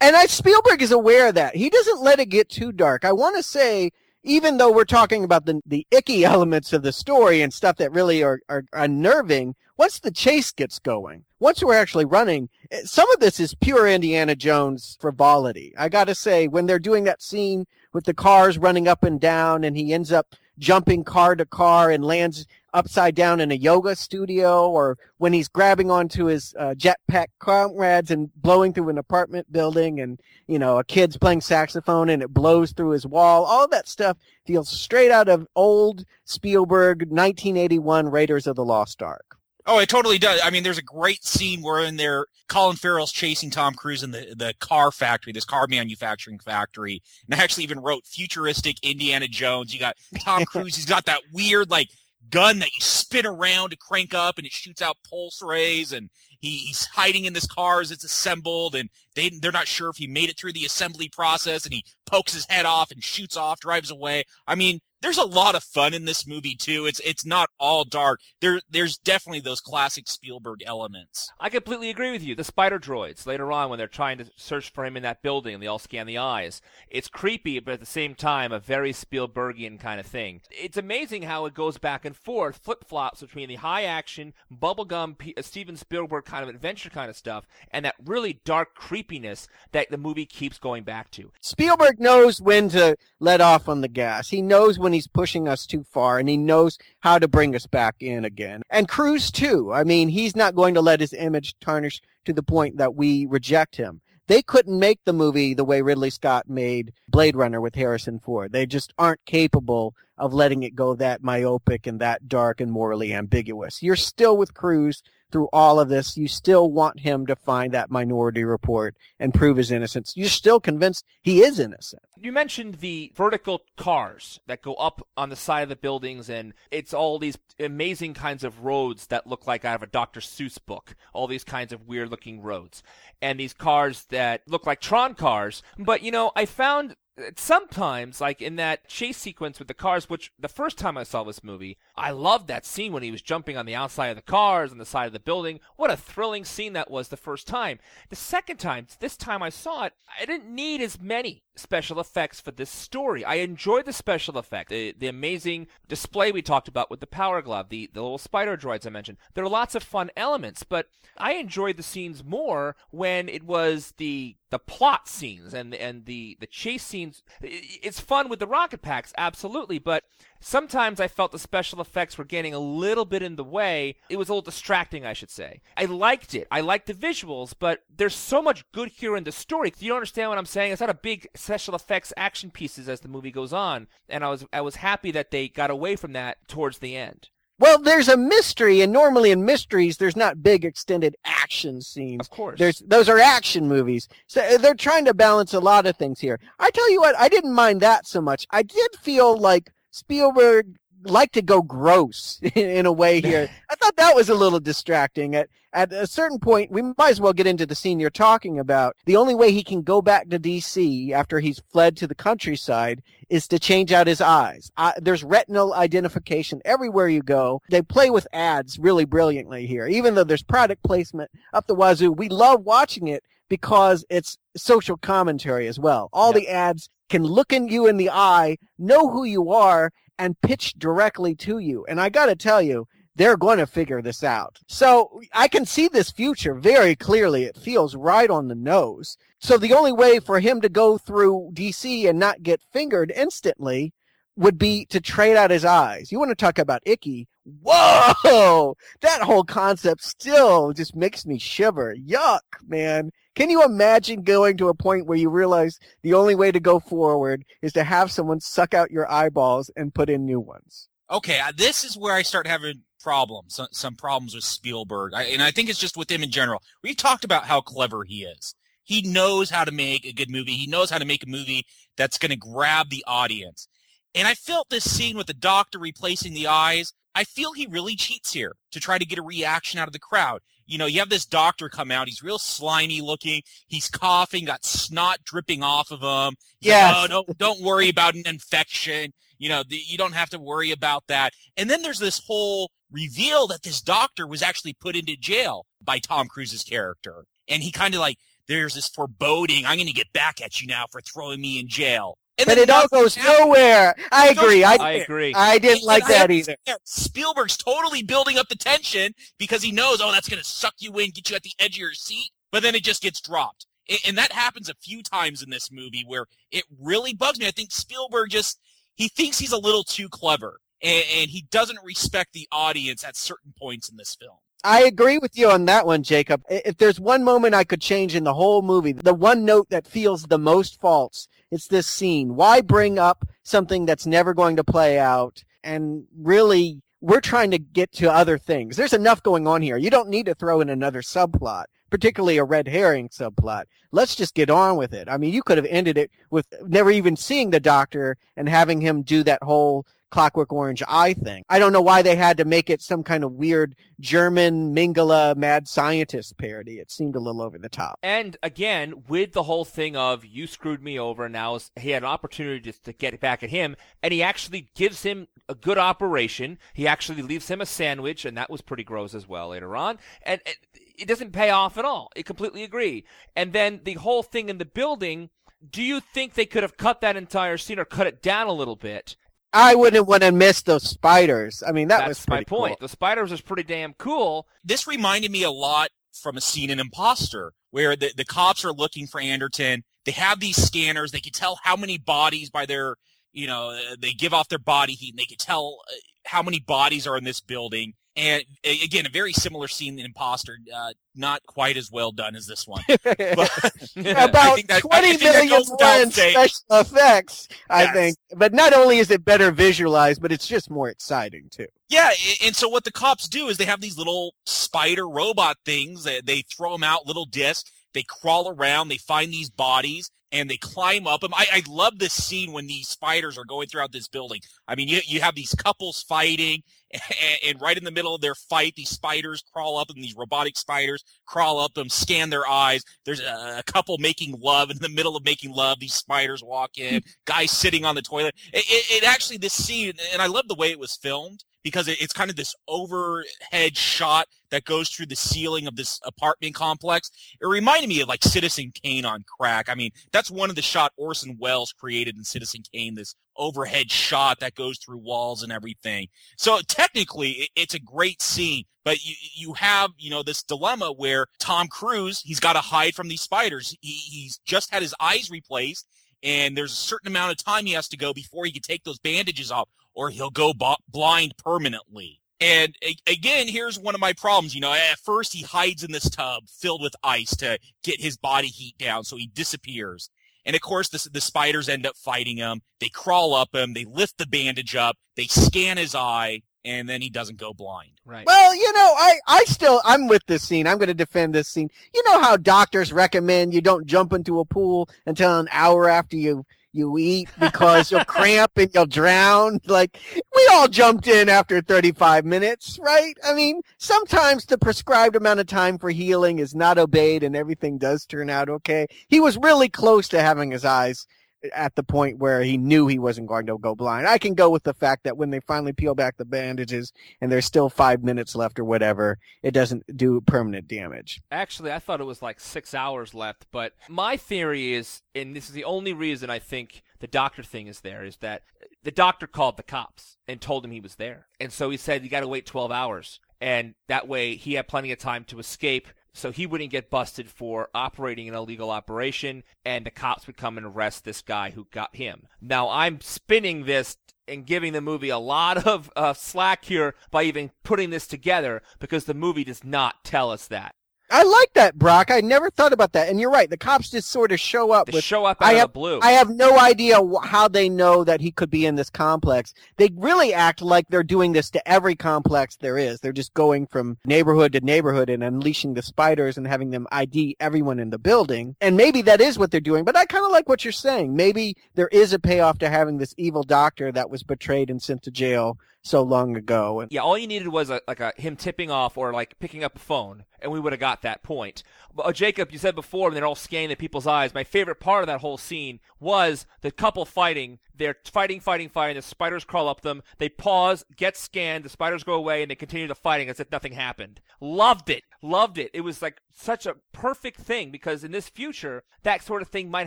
And I, Spielberg is aware of that. He doesn't let it get too dark. I want to say, even though we're talking about the, the icky elements of the story and stuff that really are, are unnerving, once the chase gets going, once we're actually running, eh, some of this is pure Indiana Jones frivolity. I got to say, when they're doing that scene with the cars running up and down and he ends up jumping car to car and lands upside down in a yoga studio or when he's grabbing onto his uh, jetpack comrades and blowing through an apartment building and you know a kid's playing saxophone and it blows through his wall. All that stuff feels straight out of old spielberg 1981 raiders of the lost ark Oh, it totally does. I mean, there's a great scene where in there, Colin Farrell's chasing Tom Cruise in the, the car factory, this car manufacturing factory. And I actually even wrote futuristic Indiana Jones. You got Tom Cruise. He's got that weird, like, gun that you spin around to crank up and it shoots out pulse rays and he, he's hiding in this car as it's assembled and they, they're not sure if he made it through the assembly process and he pokes his head off and shoots off, drives away. I mean, there's a lot of fun in this movie too. It's it's not all dark. There there's definitely those classic Spielberg elements. I completely agree with you. The spider droids later on when they're trying to search for him in that building and they all scan the eyes. It's creepy, but at the same time a very Spielbergian kind of thing. It's amazing how it goes back and forth, flip flops between the high action bubblegum P- uh, Steven Spielberg kind of adventure kind of stuff and that really dark creepiness that the movie keeps going back to. Spielberg knows when to let off on the gas. He knows when when he's pushing us too far and he knows how to bring us back in again. And Cruise too. I mean, he's not going to let his image tarnish to the point that we reject him. They couldn't make the movie the way Ridley Scott made Blade Runner with Harrison Ford. They just aren't capable of letting it go that myopic and that dark and morally ambiguous. You're still with Cruise through all of this, you still want him to find that minority report and prove his innocence. You're still convinced he is innocent. You mentioned the vertical cars that go up on the side of the buildings, and it's all these amazing kinds of roads that look like out of a Dr. Seuss book. All these kinds of weird looking roads. And these cars that look like Tron cars. But, you know, I found sometimes, like in that chase sequence with the cars, which the first time I saw this movie, I loved that scene when he was jumping on the outside of the cars on the side of the building. What a thrilling scene that was the first time. The second time, this time I saw it, I didn't need as many special effects for this story. I enjoyed the special effect, the, the amazing display we talked about with the power glove, the, the little spider droids I mentioned. There are lots of fun elements, but I enjoyed the scenes more when it was the the plot scenes and and the the chase scenes. It's fun with the rocket packs, absolutely, but sometimes I felt the special effects were getting a little bit in the way. It was a little distracting, I should say. I liked it. I liked the visuals, but there's so much good here in the story. Do you understand what I'm saying? It's not a big special effects action pieces as the movie goes on, and I was I was happy that they got away from that towards the end. Well, there's a mystery, and normally in mysteries, there's not big extended action scenes. Of course. There's those are action movies, so uh, they're trying to balance a lot of things here. I tell you what, I didn't mind that so much. I did feel like Spielberg like to go gross in a way here. I thought that was a little distracting. At at a certain point, we might as well get into the scene you're talking about. The only way he can go back to DC after he's fled to the countryside is to change out his eyes. Uh, there's retinal identification everywhere you go. They play with ads really brilliantly here. Even though there's product placement up the wazoo, we love watching it because it's social commentary as well. All yep. the ads can look in you in the eye, know who you are, and pitch directly to you. And I got to tell you, they're going to figure this out. So I can see this future very clearly. It feels right on the nose. So the only way for him to go through DC and not get fingered instantly would be to trade out his eyes. You want to talk about icky? Whoa! That whole concept still just makes me shiver. Yuck, man. Can you imagine going to a point where you realize the only way to go forward is to have someone suck out your eyeballs and put in new ones? Okay, uh, this is where I start having problems, some, some problems with Spielberg. And I think it's just with him in general. We've talked about how clever he is. He knows how to make a good movie. He knows how to make a movie that's going to grab the audience. And I felt this scene with the doctor replacing the eyes. I feel he really cheats here to try to get a reaction out of the crowd. You know, you have this doctor come out. He's real slimy looking. He's coughing, got snot dripping off of him. Yeah. Like, oh, don't don't worry about an infection. You know, the, you don't have to worry about that. And then there's this whole reveal that this doctor was actually put into jail by Tom Cruise's character, and he kind of like there's this foreboding. I'm going to get back at you now for throwing me in jail. And but it all goes nowhere. I agree. I, I, agree. I didn't like that either. Spielberg's totally building up the tension because he knows, oh, that's going to suck you in, get you at the edge of your seat. But then it just gets dropped. And that happens a few times in this movie where it really bugs me. I think Spielberg just, he thinks he's a little too clever and he doesn't respect the audience at certain points in this film. I agree with you on that one, Jacob. If there's one moment I could change in the whole movie, the one note that feels the most false, it's this scene. Why bring up something that's never going to play out? And really, we're trying to get to other things. There's enough going on here. You don't need to throw in another subplot, particularly a red herring subplot. Let's just get on with it. I mean, you could have ended it with never even seeing the doctor and having him do that whole Clockwork Orange eye thing. I don't know why they had to make it some kind of weird German Mengele mad scientist parody. It seemed a little over the top. And again, with the whole thing of you screwed me over, now he had an opportunity to, to get back at him, and he actually gives him a good operation. He actually leaves him a sandwich, and that was pretty gross as well later on. And it doesn't pay off at all. I completely agree. And then the whole thing in the building. Do you think they could have cut that entire scene or cut it down a little bit I wouldn't want to miss those spiders. I mean, that That's was my point. Cool. The spiders was pretty damn cool. This reminded me a lot from a scene in Impostor where the, the cops are looking for Anderton. They have these scanners. They can tell how many bodies by their, you know, they give off their body heat and they can tell uh, how many bodies are in this building. And again, a very similar scene in Impostor, uh, not quite as well done as this one. But About that- twenty million more in special effects, I Yes. think. But not only is it better visualized, but it's just more exciting too. Yeah, and so what the cops do is they have these little spider robot things. They, they throw them out, little discs. They crawl around. They find these bodies and they climb up them. I, I love this scene when these spiders are going throughout this building. I mean, you you have these couples fighting, and, and right in the middle of their fight, these spiders crawl up, and these robotic spiders crawl up them, scan their eyes. There's a, a couple making love. In the middle of making love, these spiders walk in. Hmm. Guys sitting on the toilet. It, it, it actually this scene, and I love the way it was filmed because it, it's kind of this overhead shot that goes through the ceiling of this apartment complex. It reminded me of like Citizen Kane on crack. I mean, that's one of the shot Orson Welles created in Citizen Kane, this overhead shot that goes through walls and everything. So technically, it, it's a great scene, but you, you have, you know, this dilemma where Tom Cruise, he's got to hide from these spiders. He, he's just had his eyes replaced and there's a certain amount of time he has to go before he can take those bandages off or he'll go b- blind permanently. And a- again, here's one of my problems. You know, at first he hides in this tub filled with ice to get his body heat down, so he disappears. And of course, the, the spiders end up fighting him. They crawl up him. They lift the bandage up. They scan his eye, and then he doesn't go blind. right. Well, you know, I, I still, I'm with this scene. I'm going to defend this scene. You know how doctors recommend you don't jump into a pool until an hour after you, you eat because you'll cramp and you'll drown. Like, we all jumped in after 35 minutes, right? I mean, sometimes the prescribed amount of time for healing is not obeyed and everything does turn out okay. He was really close to having his eyes at the point where he knew he wasn't going to go blind. I can go with the fact that when they finally peel back the bandages and there's still five minutes left or whatever, it doesn't do permanent damage. Actually, I thought it was like six hours left. But my theory is, and this is the only reason I think the doctor thing is there, is that the doctor called the cops and told him he was there. And so he said, you got to wait 12 hours. And that way he had plenty of time to escape. So he wouldn't get busted for operating an illegal operation, and the cops would come and arrest this guy who got him. Now, I'm spinning this and giving the movie a lot of uh, slack here by even putting this together because the movie does not tell us that. I like that, Brock. I never thought about that. And you're right. The cops just sort of show up to with show up out I of have- the blue. I have no idea how they know that he could be in this complex. They really act like they're doing this to every complex there is. They're just going from neighborhood to neighborhood and unleashing the spiders and having them ID everyone in the building. And maybe that is what they're doing, but I kind of like what you're saying. Maybe there is a payoff to having this evil doctor that was betrayed and sent to jail so long ago. And yeah, all you needed was a, like a him tipping off or like picking up a phone, and we would have got that point. But, uh, Jacob, you said before when they're all scanning the people's eyes. My favorite part of that whole scene was the couple fighting. They're fighting, fighting, fighting. The spiders crawl up them. They pause, get scanned. The spiders go away, and they continue the fighting as if nothing happened. Loved it. Loved it. It was like such a perfect thing because in this future, that sort of thing might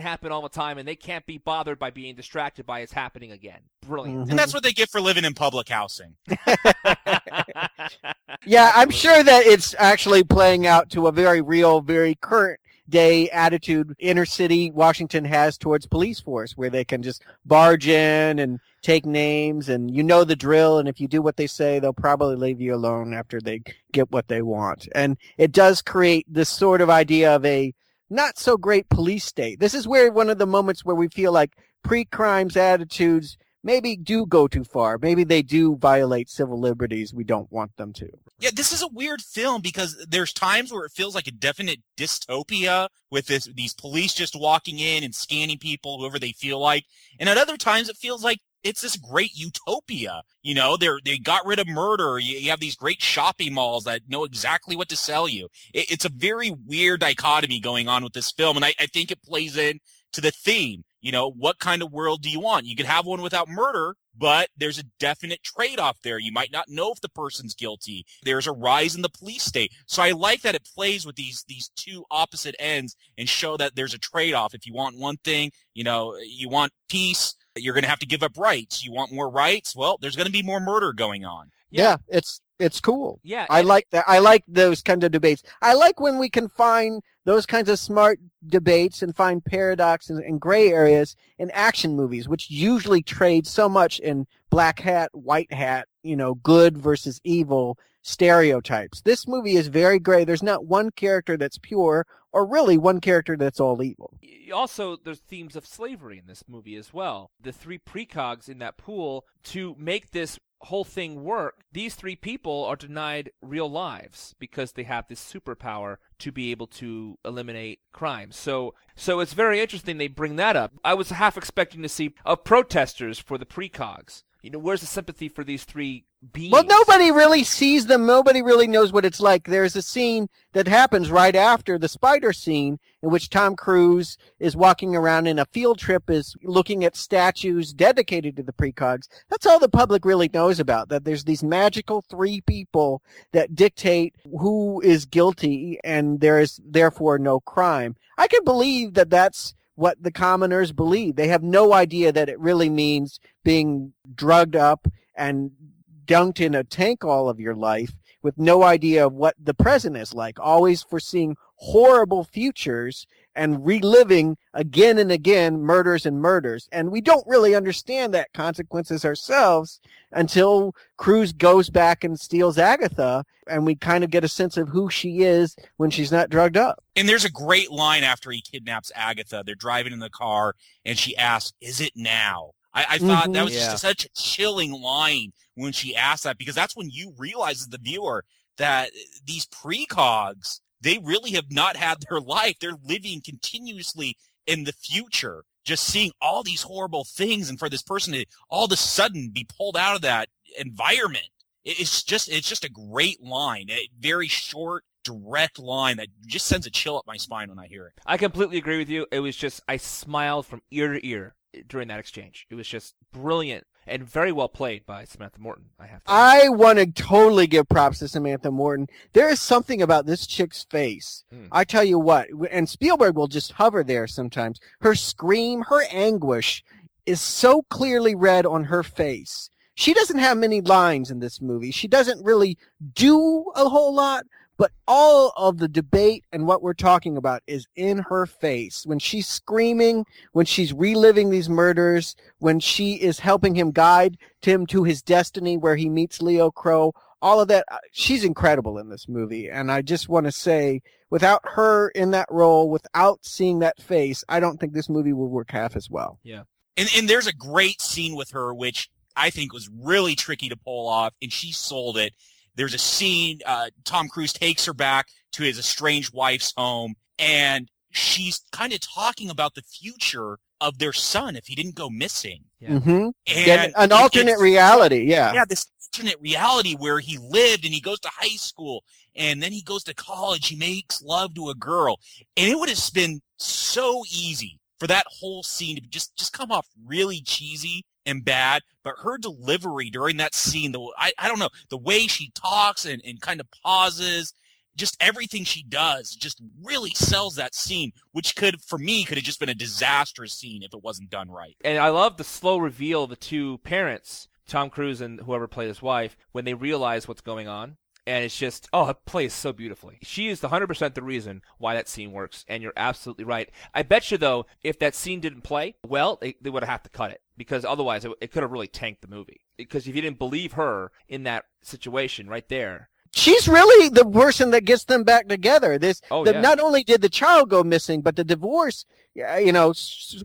happen all the time, and they can't be bothered by being distracted by it's happening again. Brilliant. And that's what they get for living in public housing. Yeah, I'm sure that it's actually playing out to a very real, very current day attitude inner city Washington has towards police force where they can just barge in and take names and you know the drill and if you do what they say they'll probably leave you alone after they get what they want. And it does create this sort of idea of a not so great police state. This is where one of the moments where we feel like pre-crimes attitudes maybe do go too far. Maybe they do violate civil liberties we don't want them to. Yeah, this is a weird film because there's times where it feels like a definite dystopia with this these police just walking in and scanning people whoever they feel like, and at other times it feels like it's this great utopia. You know, they're they got rid of murder. You, you have these great shopping malls that know exactly what to sell you. It, it's a very weird dichotomy going on with this film, and I, I think it plays in to the theme. You know, what kind of world do you want? You could have one without murder, but there's a definite trade-off there. You might not know if the person's guilty. There's a rise in the police state. So I like that it plays with these these two opposite ends and show that there's a trade-off. If you want one thing, you know, you want peace, you're going to have to give up rights. You want more rights? Well, there's going to be more murder going on. Yeah, it's It's cool. Yeah, I like that. I like those kinds of debates. I like when we can find those kinds of smart debates and find paradoxes and gray areas in action movies, which usually trade so much in black hat, white hat, you know, good versus evil stereotypes. This movie is very gray. There's not one character that's pure or really one character that's all evil. Also, there's themes of slavery in this movie as well. The three precogs in that pool to make this whole thing work, these three people are denied real lives because they have this superpower to be able to eliminate crime. So, so it's very interesting they bring that up. I was half expecting to see uh, protesters for the precogs. You know, where's the sympathy for these three beings? Well, nobody really sees them. Nobody really knows what it's like. There's a scene that happens right after the spider scene in which Tom Cruise is walking around in a field trip is looking at statues dedicated to the precogs. That's all the public really knows about, that there's these magical three people that dictate who is guilty and there is therefore no crime. I can believe that that's what the commoners believe. They have no idea that it really means being drugged up and dunked in a tank all of your life with no idea of what the present is like, always foreseeing horrible futures and reliving again and again murders and murders. And we don't really understand that consequences ourselves until Cruise goes back and steals Agatha and we kind of get a sense of who she is when she's not drugged up. And there's a great line after he kidnaps Agatha. They're driving in the car, and she asks, "Is it now?" I, I thought that Mhm. was Yeah. just such a chilling line when she asked that because that's when you realize as the viewer that these precogs they really have not had their life. They're living continuously in the future, just seeing all these horrible things, and for this person to all of a sudden be pulled out of that environment, it's just it's just a great line, a very short, direct line that just sends a chill up my spine when I hear it. I completely agree with you. It was just I smiled from ear to ear during that exchange. It was just brilliant and very well played by Samantha Morton. I have to. I want to totally give props to Samantha Morton. There is something about this chick's face. Hmm. I tell you what, and Spielberg will just hover there sometimes. Her scream, her anguish is so clearly read on her face. She doesn't have many lines in this movie. She doesn't really do a whole lot, but all of the debate and what we're talking about is in her face. When she's screaming, when she's reliving these murders, when she is helping him guide him to his destiny where he meets Leo Crow, all of that, uh, she's incredible in this movie. And I just want to say, without her in that role, without seeing that face, I don't think this movie would work half as well. Yeah. And and there's a great scene with her which I think was really tricky to pull off, and she sold it. There's a scene uh, Tom Cruise takes her back to his estranged wife's home, and she's kind of talking about the future of their son if he didn't go missing. Yeah. hmm And an alternate reality, yeah. yeah, this alternate reality where he lived and he goes to high school and then he goes to college. He makes love to a girl, and it would have been so easy for that whole scene to just just come off really cheesy and bad. But her delivery during that scene, the I, I don't know the way she talks and, and kind of pauses. Just everything she does just really sells that scene, which could, for me, could have just been a disastrous scene if it wasn't done right. and I love the slow reveal of the two parents, Tom Cruise and whoever played his wife, when they realize what's going on. And it's just, oh, it plays so beautifully. She is the 100% the reason why that scene works, and you're absolutely right. I bet you, though, if that scene didn't play, well, they, they would have had to cut it, because otherwise it, it could have really tanked the movie. Because if you didn't believe her in that situation right there, She's really the person that gets them back together. This, Oh, the, yeah. not only did the child go missing, but the divorce, you know,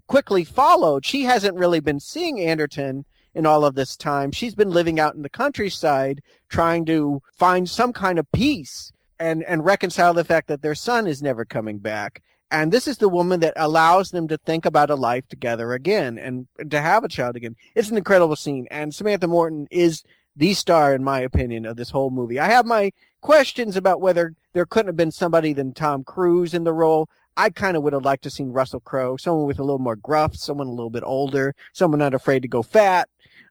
quickly followed. She hasn't really been seeing Anderton in all of this time. She's been living out in the countryside, trying to find some kind of peace and and reconcile the fact that their son is never coming back. And this is the woman that allows them to think about a life together again and, and to have a child again. It's an incredible scene. And Samantha Morton is the star, in my opinion, of this whole movie. I have my questions about whether there couldn't have been somebody than Tom Cruise in the role. I kind of would have liked to seen Russell Crowe, someone with a little more gruff, someone a little bit older, someone not afraid to go fat.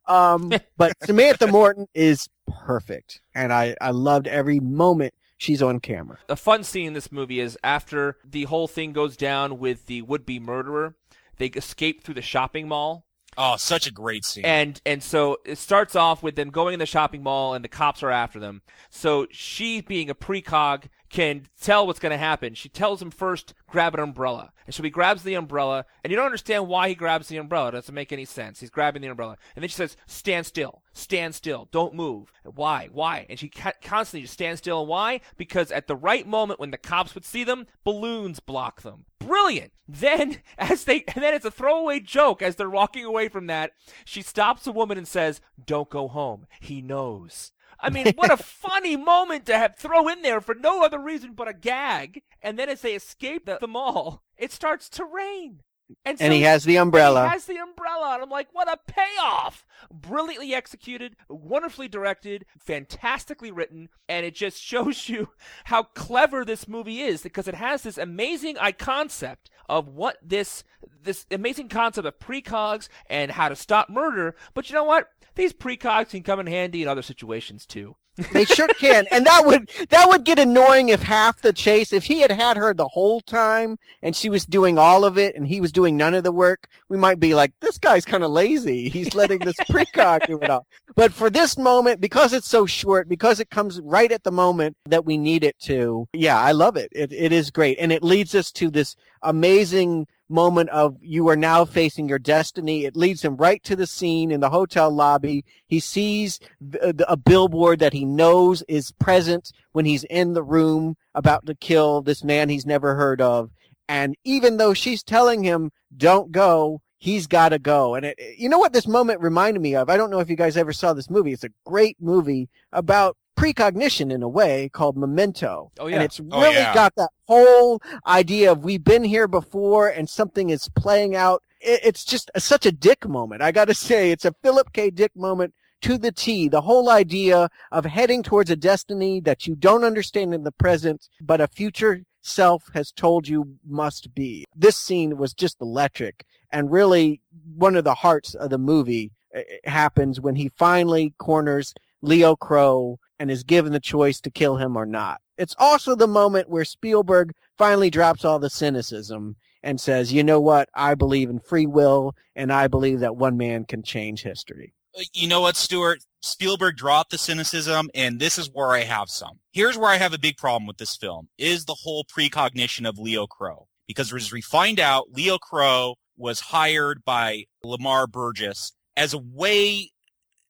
Um, but Samantha Morton is perfect, and I, I loved every moment she's on camera. a fun scene in this movie is after the whole thing goes down with the would-be murderer, they escape through the shopping mall. Oh, such a great scene. And and so it starts off with them going in the shopping mall and the cops are after them. So she being a precog can tell what's going to happen. She tells him first, grab an umbrella. And so he grabs the umbrella, and you don't understand why he grabs the umbrella. It doesn't make any sense. He's grabbing the umbrella. And then she says, stand still. Stand still. Don't move. Why? Why? And she constantly just stands still. And why? Because at the right moment when the cops would see them, balloons block them. Brilliant. Then, as they, and then it's a throwaway joke as they're walking away from that, she stops a woman and says, don't go home. He knows. I mean, what a funny moment to have throw in there for no other reason but a gag. And then as they escape the, the mall, it starts to rain. And, so And he has the umbrella. He has the umbrella, and I'm like, what a payoff! Brilliantly executed, wonderfully directed, fantastically written, and it just shows you how clever this movie is because it has this amazing concept of what this this amazing concept of precogs and how to stop murder. But you know what? These precogs can come in handy in other situations too. They sure can, and that would that would get annoying if half the chase, if he had had her the whole time and she was doing all of it and he was doing none of the work, we might be like, this guy's kind of lazy. He's letting this precog do it all. But for this moment, because it's so short, because it comes right at the moment that we need it to, yeah, I love it. It it is great, and it leads us to this amazing moment of you are now facing your destiny. It leads him right to the scene in the hotel lobby. He sees th- uh, a billboard that he knows is present when he's in the room about to kill this man he's never heard of. And even though she's telling him, don't go, he's got to go. And it, you know what this moment reminded me of? I don't know if you guys ever saw this movie. It's a great movie about precognition in a way called Memento. Oh, yeah. And it's Oh, really yeah. got that whole idea of we've been here before and something is playing out. It's just such a dick moment. I got to say, it's a Philip K. Dick moment to the T. The whole idea of heading towards a destiny that you don't understand in the present, but a future self has told you must be. This scene was just electric and really one of the hearts of the movie uh, happens when he finally corners Leo Crow and is given the choice to kill him or not. It's also the moment where Spielberg finally drops all the cynicism and says, you know what? I believe in free will and I believe that one man can change history. Uh, you know what, Stuart? Spielberg dropped the cynicism, and this is where I have some. Here's where I have a big problem with this film, is the whole precognition of Leo Crow. Because as we find out, Leo Crow was hired by Lamar Burgess as a way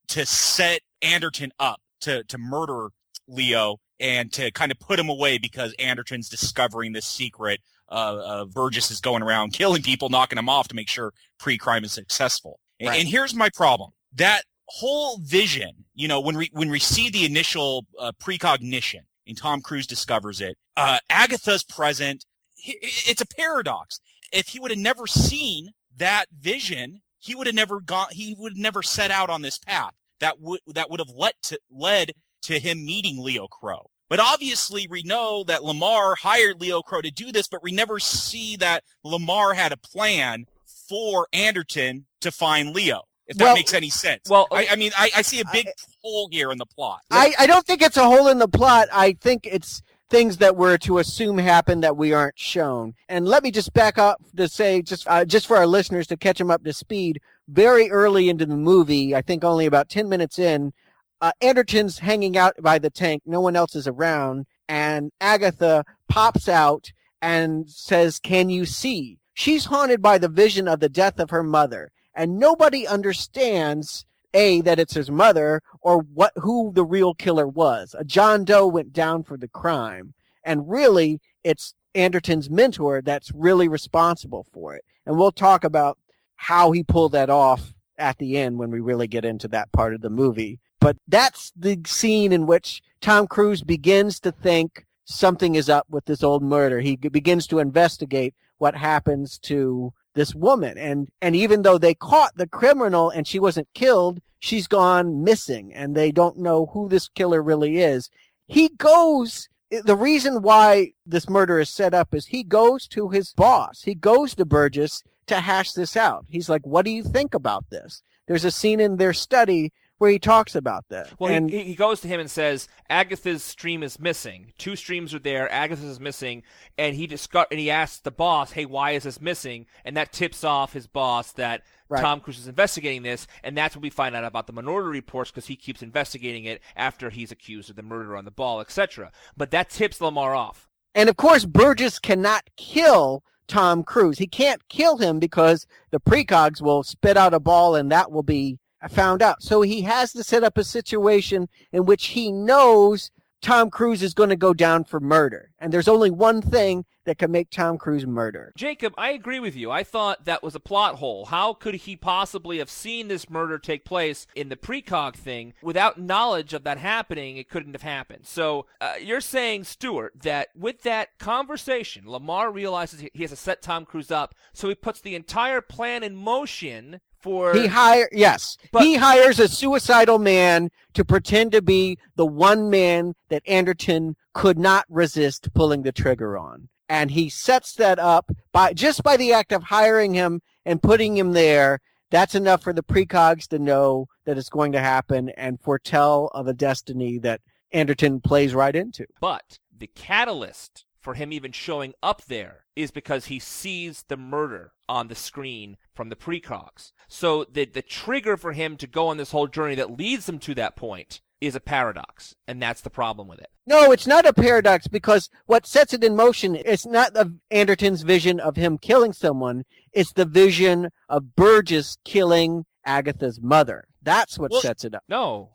to set Anderton up to, to murder Leo and to kind of put him away because Anderton's discovering this secret uh, uh, Burgess is going around killing people, knocking them off to make sure pre-crime is successful. And, Right. and here's my problem: that whole vision, you know, when we when we see the initial uh, precognition and Tom Cruise discovers it, uh, Agatha's present. It's a paradox. If he would have never seen that vision, he would have never gone. He would have never set out on this path. That would that would have led to led to him meeting Leo Crow. But obviously, we know that Lamar hired Leo Crow to do this, but we never see that Lamar had a plan for Anderton to find Leo. If that Well- makes any sense. Well, I, I mean, I, I see a big hole here in the plot. I, I don't think it's a hole in the plot. I think it's things that we're to assume happen that we aren't shown. And let me just back up to say, just uh, just for our listeners to catch them up to speed, very early into the movie, I think only about 10 minutes in, uh, Anderton's hanging out by the tank. No one else is around. And Agatha pops out and says, can you see? She's haunted by the vision of the death of her mother. And nobody understands a that it's his mother or what who the real killer was. A John Doe went down for the crime, and really it's Anderton's mentor that's really responsible for it. And we'll talk about how he pulled that off at the end when we really get into that part of the movie. But that's the scene in which Tom Cruise begins to think something is up with this old murder. He begins to investigate what happens to this woman. And and even though they caught the criminal and she wasn't killed she's gone missing and they don't know who this killer really is. He goes the reason why this murder is set up is he goes to his boss. He goes to burgess to hash this out. He's like what do you think about this? There's a scene in their study where he talks about that. Well, and he, he goes to him and says Agatha's stream is missing. Two streams are there. Agatha's is missing, and he discuss and he asks the boss, "Hey, why is this missing?" And that tips off his boss that Right. Tom Cruise is investigating this, and that's when we find out about the minority reports because he keeps investigating it after he's accused of the murder on the ball, etc. But that tips Lamar off. And of course, Burgess cannot kill Tom Cruise. He can't kill him because the precogs will spit out a ball and that will be found out. So he has to set up a situation in which he knows Tom Cruise is going to go down for murder. And there's only one thing that can make Tom Cruise murder. Jacob, I agree with you. I thought that was a plot hole. How could he possibly have seen this murder take place in the precog thing without knowledge of that happening? It couldn't have happened. So uh, you're saying, Stuart, that with that conversation, Lamar realizes he has to set Tom Cruise up, so he puts the entire plan in motion for. He hire yes. But- he hires a suicidal man to pretend to be the one man that Anderton could not resist pulling the trigger on. And he sets that up by just by the act of hiring him and putting him there. That's enough for the precogs to know that it's going to happen and foretell of a destiny that Anderton plays right into. But the catalyst for him even showing up there is because he sees the murder on the screen from the precogs. So the the trigger for him to go on this whole journey that leads him to that point is a paradox, and that's the problem with it. No, it's not a paradox because what sets it in motion is not of Anderton's vision of him killing someone. It's the vision of Burgess killing Agatha's mother. That's what Well- sets it up. No,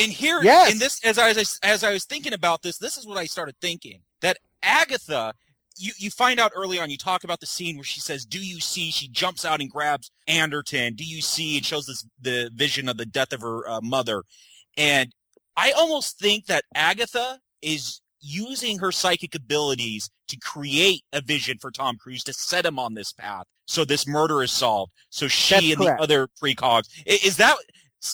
And here, Yes. in this, as I was as I was thinking about this, this is what I started thinking that Agatha. You, you find out early on, you talk about the scene where she says, Do you see? She jumps out and grabs Anderton. Do you see? And shows this the vision of the death of her uh, mother. And I almost think that Agatha is using her psychic abilities to create a vision for Tom Cruise to set him on this path. So this murder is solved. So she That's and correct. the other precogs. Is that,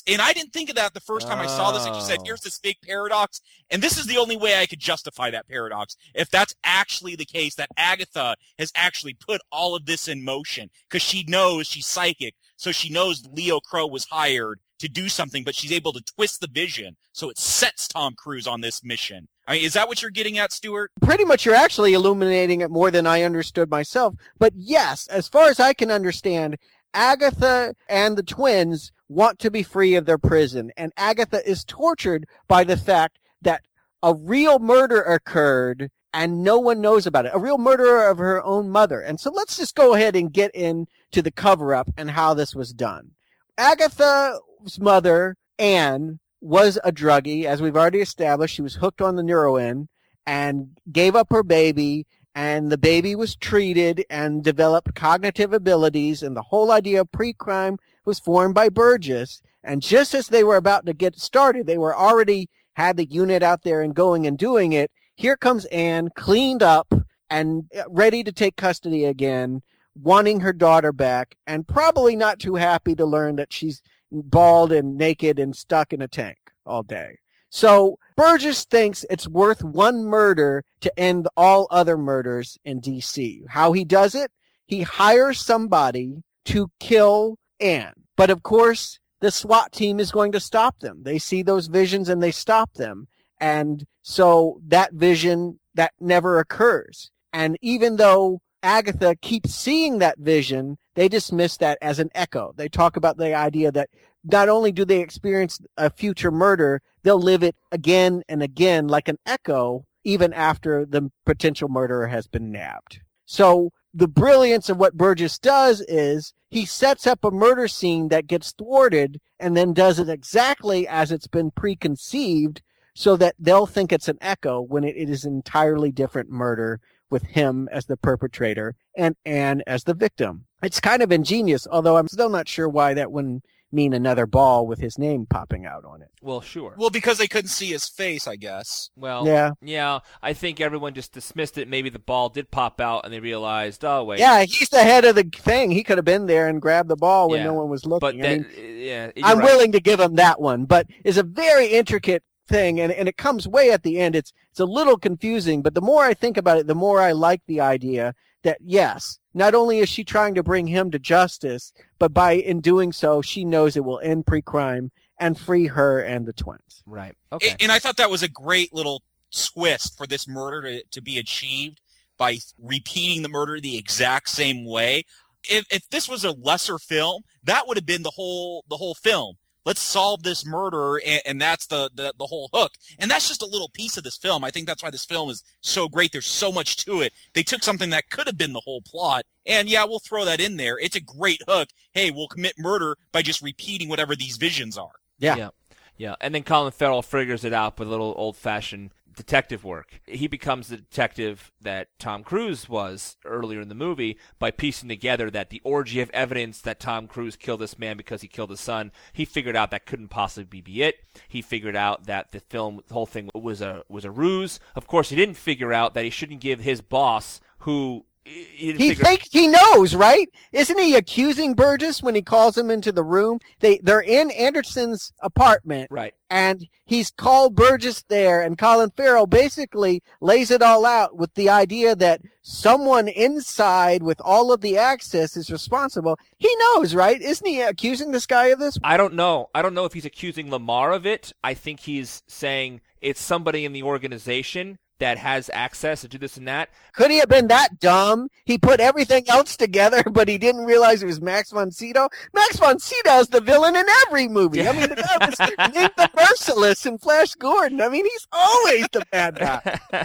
and I didn't think of that the first time I saw this. And you said, Oh. here's this oh. big paradox. And this is the only way I could justify that paradox. If that's actually the case, that Agatha has actually put all of this in motion because she knows she's psychic. So she knows Leo Crow was hired to do something, but she's able to twist the vision. So it sets Tom Cruise on this mission. I mean, is that what you're getting at, Stuart? Pretty much you're actually illuminating it more than I understood myself. But yes, as far as I can understand, Agatha and the twins want to be free of their prison. And Agatha is tortured by the fact that a real murder occurred and no one knows about it. A real murder of her own mother. And so let's just go ahead and get into the cover up and how this was done. Agatha's mother, Anne, was a druggie, as we've already established. She was hooked on the Neuroin and gave up her baby, and the baby was treated and developed cognitive abilities, and the whole idea of pre-crime was formed by Burgess. And just as they were about to get started, they were already had the unit out there and going and doing it. Here comes Anne, cleaned up and uh, ready to take custody again, wanting her daughter back, and probably not too happy to learn that she's bald and naked and stuck in a tank all day. So Burgess thinks it's worth one murder to end all other murders in DC. How he does it? He hires somebody to kill Anne. But of course, the SWAT team is going to stop them. They see those visions and they stop them. And so that vision, that never occurs. And even though Agatha keeps seeing that vision, they dismiss that as an echo. They talk about the idea that not only do they experience a future murder, they'll live it again and again like an echo, even after the potential murderer has been nabbed. So the brilliance of what Burgess does is he sets up a murder scene that gets thwarted and then does it exactly as it's been preconceived so that they'll think it's an echo when it, it is an entirely different murder with him as the perpetrator and Anne as the victim. It's kind of ingenious, although I'm still not sure why that wouldn't mean another ball with his name popping out on it. well, sure. Well, because they couldn't see his face, I guess. Well, Yeah. yeah. I think everyone just dismissed it. Maybe the ball did pop out, and they realized, oh wait, Yeah, he's the head of the thing. He could have been there and grabbed the ball when Yeah. no one was looking. But I then, mean, yeah, I'm right. willing to give him that one, but it's a very intricate thing and, and it comes way at the end. It's it's a little confusing, but the more I think about it, the more I like the idea that yes, not only is she trying to bring him to justice, but by in doing so, she knows it will end pre-crime and free her and the twins. Right. Okay. And, and I thought that was a great little twist for this murder to, to be achieved by repeating the murder the exact same way. If, if this was a lesser film, that would have been the whole the whole film. Let's solve this murder, and, and that's the, the the whole hook. And that's just a little piece of this film. I think that's why this film is so great. There's so much to it. They took something that could have been the whole plot, and yeah, we'll throw that in there. It's a great hook. Hey, we'll commit murder by just repeating whatever these visions are. Yeah. Yeah. Yeah. And then Colin Farrell figures it out with a little old fashioned detective work. He becomes the detective that Tom Cruise was earlier in the movie by piecing together that the orgy of evidence that Tom Cruise killed this man because he killed his son. He figured out that couldn't possibly be it. He figured out that the film, the whole thing was a was a ruse. Of course, he didn't figure out that he shouldn't give his boss, who he, figure- he knows, right? Isn't he accusing Burgess when he calls him into the room? They they're in Anderton's apartment right. and he's called Burgess there and Colin Farrell basically lays it all out with the idea that someone inside with all of the access is responsible. He knows, right? Isn't he accusing this guy of this? I don't know. I don't know if he's accusing Lamar of it. I think he's saying it's somebody in the organization that has access to do this and that. Could he have been that dumb? He put everything else together, but he didn't realize it was Max von Sydow. Max von Sydow is the villain in every movie. I mean, the guy was the Merciless in Flash Gordon. I mean, he's always the bad guy.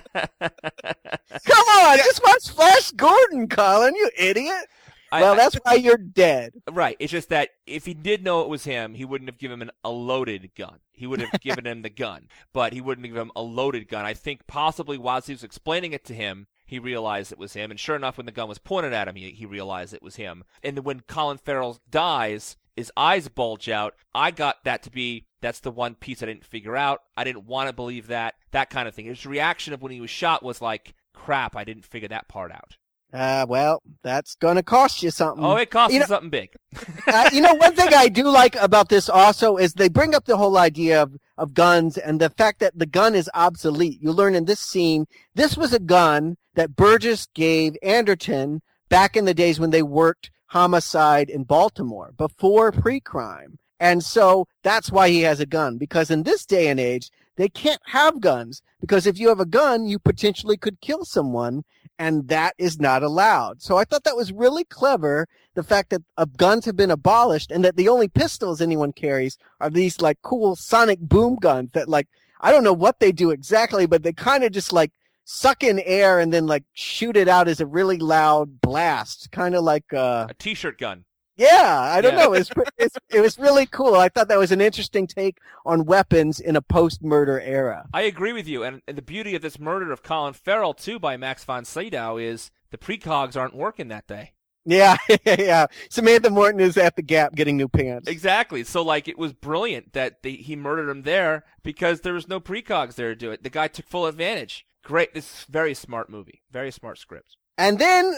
Come on, just watch Flash Gordon, Colin, you idiot. I- Well, I- that's why you're dead. Right. It's just that if he did know it was him, he wouldn't have given him an, a loaded gun. He would have given him the gun, but he wouldn't give him a loaded gun. I think possibly whilst he was explaining it to him, he realized it was him. And sure enough, when the gun was pointed at him, he, he realized it was him. And when Colin Farrell dies, his eyes bulge out. I got that to be that's the one piece I didn't figure out. I didn't want to believe that. That kind of thing. His reaction of when he was shot was like, crap, I didn't figure that part out. Uh, well, that's gonna cost you something. Oh, it costs You know- something big. uh, you know, one thing I do like about this also is they bring up the whole idea of, of guns and the fact that the gun is obsolete. You learn in this scene, this was a gun that Burgess gave Anderton back in the days when they worked homicide in Baltimore before pre-crime. And so that's why he has a gun because in this day and age, they can't have guns because if you have a gun, you potentially could kill someone and that is not allowed. So I thought that was really clever the fact that uh, guns have been abolished and that the only pistols anyone carries are these like cool sonic boom guns that like I don't know what they do exactly, but they kind of just like suck in air and then like shoot it out as a really loud blast, kind of like uh A t-shirt gun. Yeah, I don't Yeah. know. It's, it's it was really cool. I thought that was an interesting take on weapons in a post-murder era. I agree with you, and, and the beauty of this murder of Colin Farrell too by Max von Sydow is the precogs aren't working that day. Yeah, yeah. Samantha Morton is at the Gap getting new pants. Exactly. So like it was brilliant that they, he murdered him there because there was no precogs there to do it. The guy took full advantage. Great. This is very smart movie. Very smart script. And then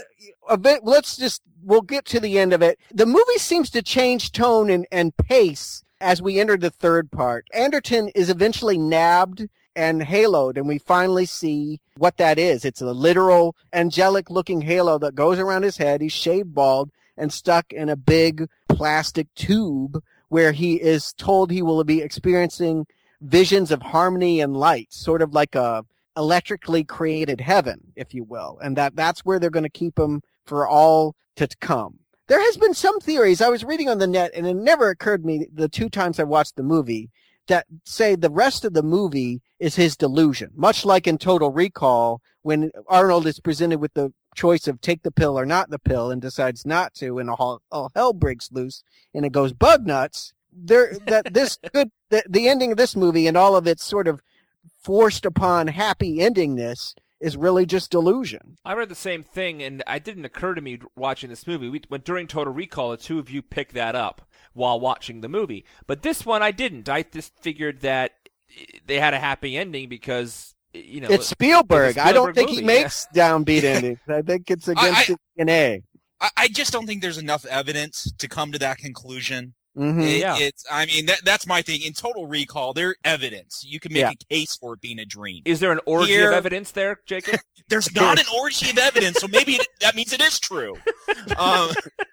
a bit, let's just, we'll get to the end of it. The movie seems to change tone and, and pace as we enter the third part. Anderton is eventually nabbed and haloed, and we finally see what that is. It's a literal angelic looking halo that goes around his head. He's shaved bald and stuck in a big plastic tube where he is told he will be experiencing visions of harmony and light, sort of like a electrically created heaven, if you will, and that that's where they're going to keep him for all to come. There has been some theories I was reading on the net, and it never occurred to me the two times I watched the movie that say the rest of the movie is his delusion, much like in Total Recall when Arnold is presented with the choice of take the pill or not the pill and decides not to, and all, all hell breaks loose and it goes bug nuts. There, that this could the, the ending of this movie and all of its sort of forced upon happy endingness is really just delusion. I read the same thing, and it didn't occur to me watching this movie. We, when during Total Recall, the two of you picked that up while watching the movie, but this one I didn't. I just figured that they had a happy ending because you know It's Spielberg. it's a I don't Spielberg think he movie, makes downbeat endings. I think it's against I- his DNA. I, I just don't think there's enough evidence to come to that conclusion. Hmm It- Yeah. It's, I mean, that, that's my thing. In Total Recall, there evidence. You can make Yeah. a case for it being a dream. Is there an orgy Here- of evidence there, Jacob? There's not an orgy of evidence, so maybe it, that means it is true. Um,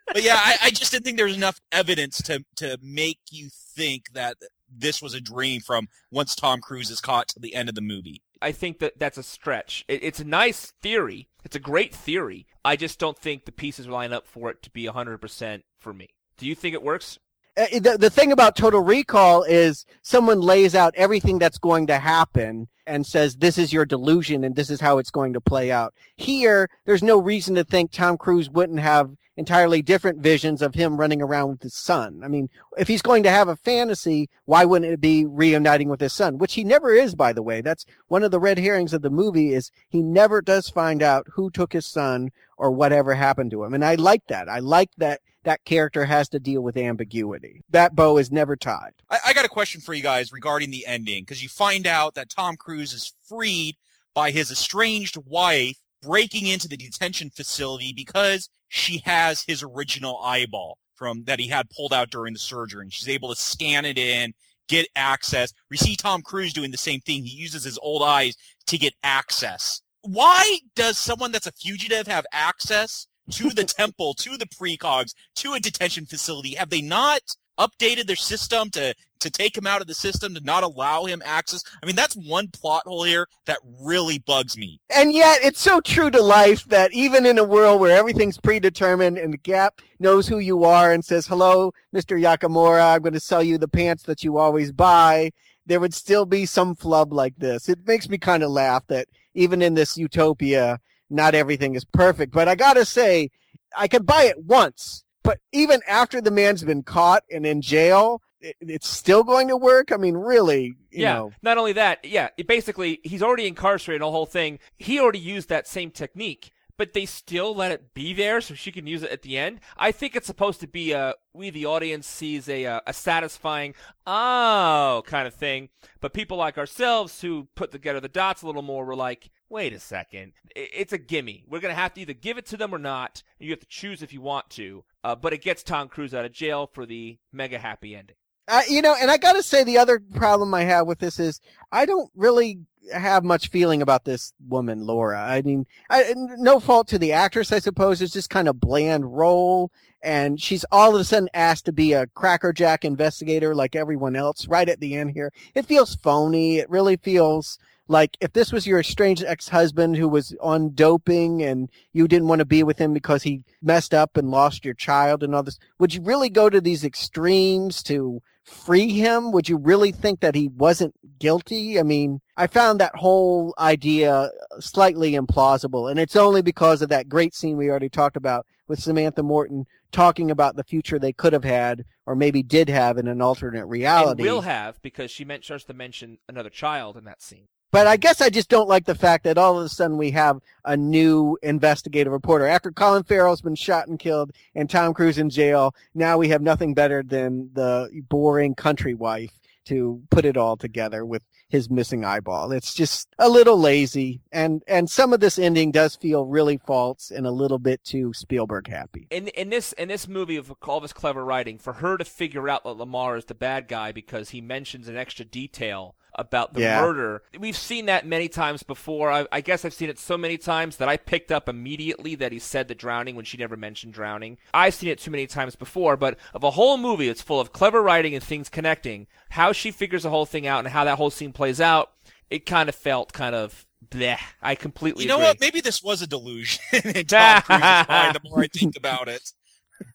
but yeah, I, I just didn't think there was enough evidence to to make you think that this was a dream from once Tom Cruise is caught to the end of the movie. I think that that's a stretch. It, it's a nice theory. It's a great theory. I just don't think the pieces line up for it to be 100% for me. Do you think it works? Uh, the, the thing about Total Recall is someone lays out everything that's going to happen and says, this is your delusion and this is how it's going to play out. Here, there's no reason to think Tom Cruise wouldn't have entirely different visions of him running around with his son. I mean, if he's going to have a fantasy, why wouldn't it be reuniting with his son? Which he never is, by the way. That's one of the red herrings of the movie is he never does find out who took his son or whatever happened to him. And I like that. I like that that character has to deal with ambiguity. That bow is never tied. I, I got a question for you guys regarding the ending because you find out that Tom Cruise is freed by his estranged wife breaking into the detention facility because she has his original eyeball from that he had pulled out during the surgery and she's able to scan it in get access we see tom cruise doing the same thing he uses his old eyes to get access why does someone that's a fugitive have access to the temple, to the precogs, to a detention facility? Have they not updated their system to to take him out of the system to not allow him access? I mean, that's one plot hole here that really bugs me. And yet, it's so true to life that even in a world where everything's predetermined and the Gap knows who you are and says, "Hello, Mr. Yakamura, I'm going to sell you the pants that you always buy." There would still be some flub like this. It makes me kind of laugh that even in this utopia, not everything is perfect. But I gotta say, I could buy it once. But even after the man's been caught and in jail, it, it's still going to work. I mean, really, yeah. Know. Not only that, yeah. It basically, he's already incarcerated. The whole thing. He already used that same technique but they still let it be there so she can use it at the end. I think it's supposed to be a we the audience sees a a, a satisfying oh kind of thing, but people like ourselves who put together the dots a little more were like, wait a second, it's a gimme. We're gonna have to either give it to them or not. And you have to choose if you want to. Uh, but it gets Tom Cruise out of jail for the mega happy ending. Uh, you know, and I got to say, the other problem I have with this is I don't really have much feeling about this woman, Laura. I mean, I, no fault to the actress, I suppose. It's just kind of bland role. And she's all of a sudden asked to be a crackerjack investigator like everyone else right at the end here. It feels phony. It really feels like if this was your estranged ex-husband who was on doping and you didn't want to be with him because he messed up and lost your child and all this, would you really go to these extremes to free him? Would you really think that he wasn't guilty? I mean, I found that whole idea slightly implausible, and it's only because of that great scene we already talked about with Samantha Morton talking about the future they could have had or maybe did have in an alternate reality. And will have because she meant, starts to mention another child in that scene. But I guess I just don't like the fact that all of a sudden we have a new investigative reporter. After Colin Farrell's been shot and killed and Tom Cruise in jail, now we have nothing better than the boring country wife to put it all together with his missing eyeball. It's just a little lazy and and some of this ending does feel really false and a little bit too Spielberg happy. In in this in this movie of all this clever writing for her to figure out that Lamar is the bad guy because he mentions an extra detail about the yeah. murder. We've seen that many times before. I, I, guess I've seen it so many times that I picked up immediately that he said the drowning when she never mentioned drowning. I've seen it too many times before, but of a whole movie that's full of clever writing and things connecting, how she figures the whole thing out and how that whole scene plays out, it kind of felt kind of bleh. I completely You know agree. what? Maybe this was a delusion in Tom Cruise's mind the more I think about it.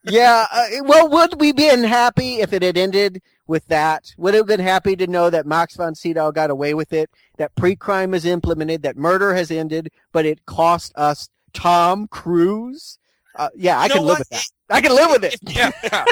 Yeah, uh, well, would we been happy if it had ended with that. Would have been happy to know that Max von Sydow got away with it, that pre-crime is implemented, that murder has ended, but it cost us Tom Cruise. Uh, yeah, I You can live what? with that. I can live with it. If, yeah, yeah.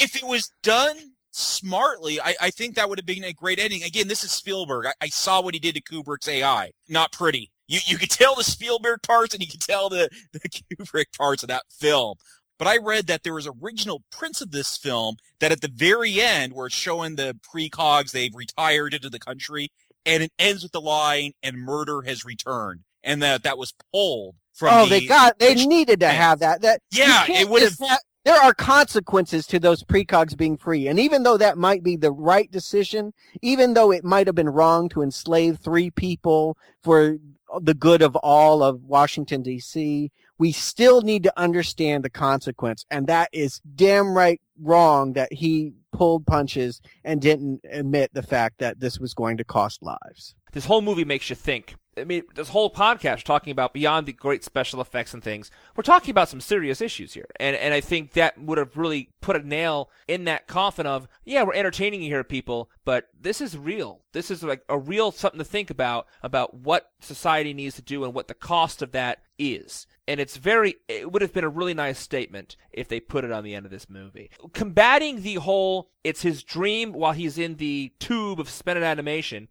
if it was done smartly, I, I think that would have been a great ending. Again, this is Spielberg. I, I saw what he did to Kubrick's AI. Not pretty. You you could tell the Spielberg parts and you could tell the, the Kubrick parts of that film. But I read that there was original prints of this film that at the very end, where it's showing the precogs, they've retired into the country, and it ends with the line, and murder has returned. And that that was pulled from Oh, the, they got, they needed to have that. That Yeah, it would have- There are consequences to those precogs being free, and even though that might be the right decision, even though it might have been wrong to enslave three people for the good of all of Washington D.C., we still need to understand the consequence. And that is damn right wrong that he pulled punches and didn't admit the fact that this was going to cost lives. This whole movie makes you think. I mean, this whole podcast talking about beyond the great special effects and things, we're talking about some serious issues here. And and I think that would have really put a nail in that coffin of, yeah, we're entertaining you here, people, but this is real. This is like a real something to think about, about what society needs to do and what the cost of that is. And it's very, it would have been a really nice statement if they put it on the end of this movie. Combating the whole, it's his dream while he's in the tube of suspended animation.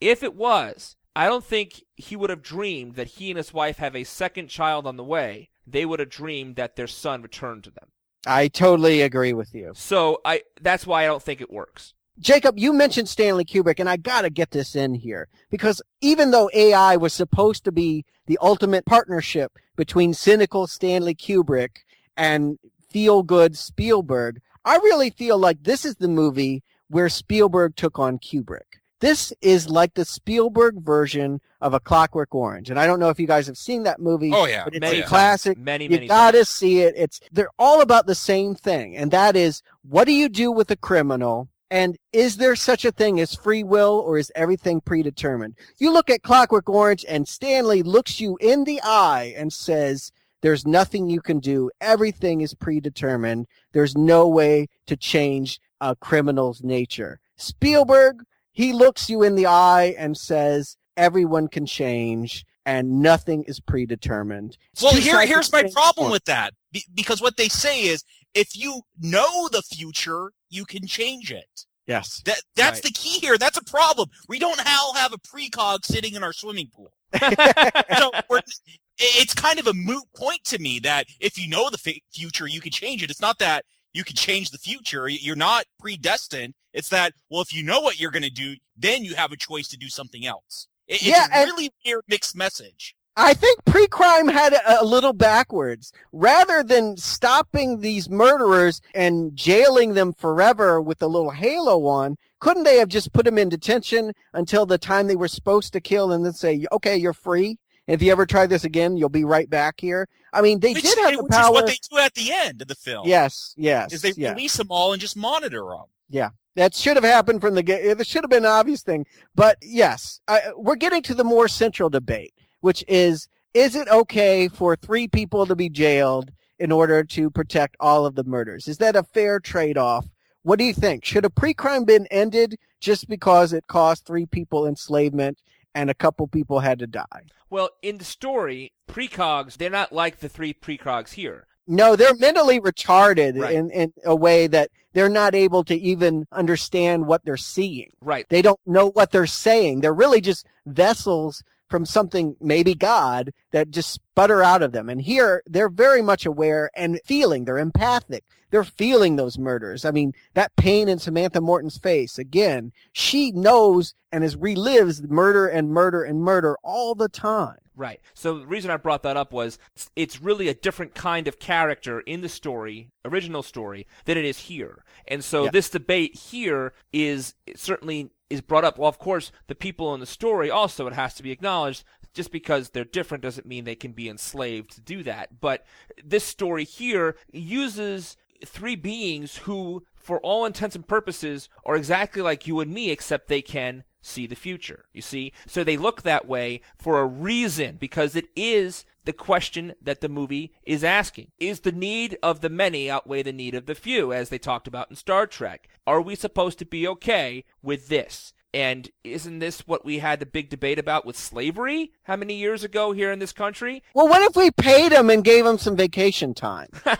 If it was, I don't think he would have dreamed that he and his wife have a second child on the way. They would have dreamed that their son returned to them. I totally agree with you. So I that's why I don't think it works. Jacob, you mentioned Stanley Kubrick, and I gotta get this in here because even though AI was supposed to be the ultimate partnership between cynical Stanley Kubrick and feel good Spielberg, I really feel like this is the movie where Spielberg took on Kubrick. This is like the Spielberg version of A Clockwork Orange, and I don't know if you guys have seen that movie. Oh yeah, it's Many a times. classic. Many, many. You gotta times. see it. It's they're all about the same thing, and that is what do you do with a criminal? And is there such a thing as free will, or is everything predetermined? You look at Clockwork Orange, and Stanley looks you in the eye and says, "There's nothing you can do. Everything is predetermined. There's no way to change a criminal's nature." Spielberg, he looks you in the eye and says, "Everyone can change." And nothing is predetermined. It's Well, here, here's my problem with that. Because what they say is, if you know the future, you can change it. Yes. That that's Right. the key here. That's a problem. We don't all have a precog sitting in our swimming pool. so it's kind of a moot point to me that if you know the f- future, you can change it. It's not that you can change the future. You're not predestined. It's that well, if you know what you're going to do, then you have a choice to do something else. It's Yeah, a really weird mixed message. I think pre-crime had a little backwards. Rather than stopping these murderers and jailing them forever with a little halo on, couldn't they have just put them in detention until the time they were supposed to kill and then say, okay, you're free. If you ever try this again, you'll be right back here. I mean, they which, did have the which is power. what they do at the end of the film. yes, yes, is they yeah. release them all and just monitor them. Yeah, that should have happened from the get. It should have been an obvious thing. But yes, I, we're getting to the more central debate, which is: Is it okay for three people to be jailed in order to protect all of the murders? Is that a fair trade-off? What do you think? Should a pre-crime been ended just because it caused three people enslavement and a couple people had to die? Well, in the story, precogs, they're not like the three precogs here. No, they're mentally retarded Right. in, in a way that they're not able to even understand what they're seeing. Right. They don't know what they're saying. They're really just vessels from something, maybe God, that just sputter out of them. And here, they're very much aware and feeling. They're empathic. They're feeling those murders. I mean, that pain in Samantha Morton's face, again, she knows and has relives murder and murder and murder all the time. Right. So the reason I brought that up was it's really a different kind of character in the story, original story, than it is here. And so Yeah. this debate here is certainly is brought up. Well, of course, the people in the story also it has to be acknowledged. Just because they're different doesn't mean they can be enslaved to do that. But this story here uses three beings who, for all intents and purposes, are exactly like you and me, except they can see the future. You see? So they look that way for a reason, because it is the question that the movie is asking. Is the need of the many outweigh the need of the few, as they talked about in Star Trek? Are we supposed to be okay with this? And isn't this what we had the big debate about with slavery? How many years ago here in this country? Well, what if we paid them and gave them some vacation time?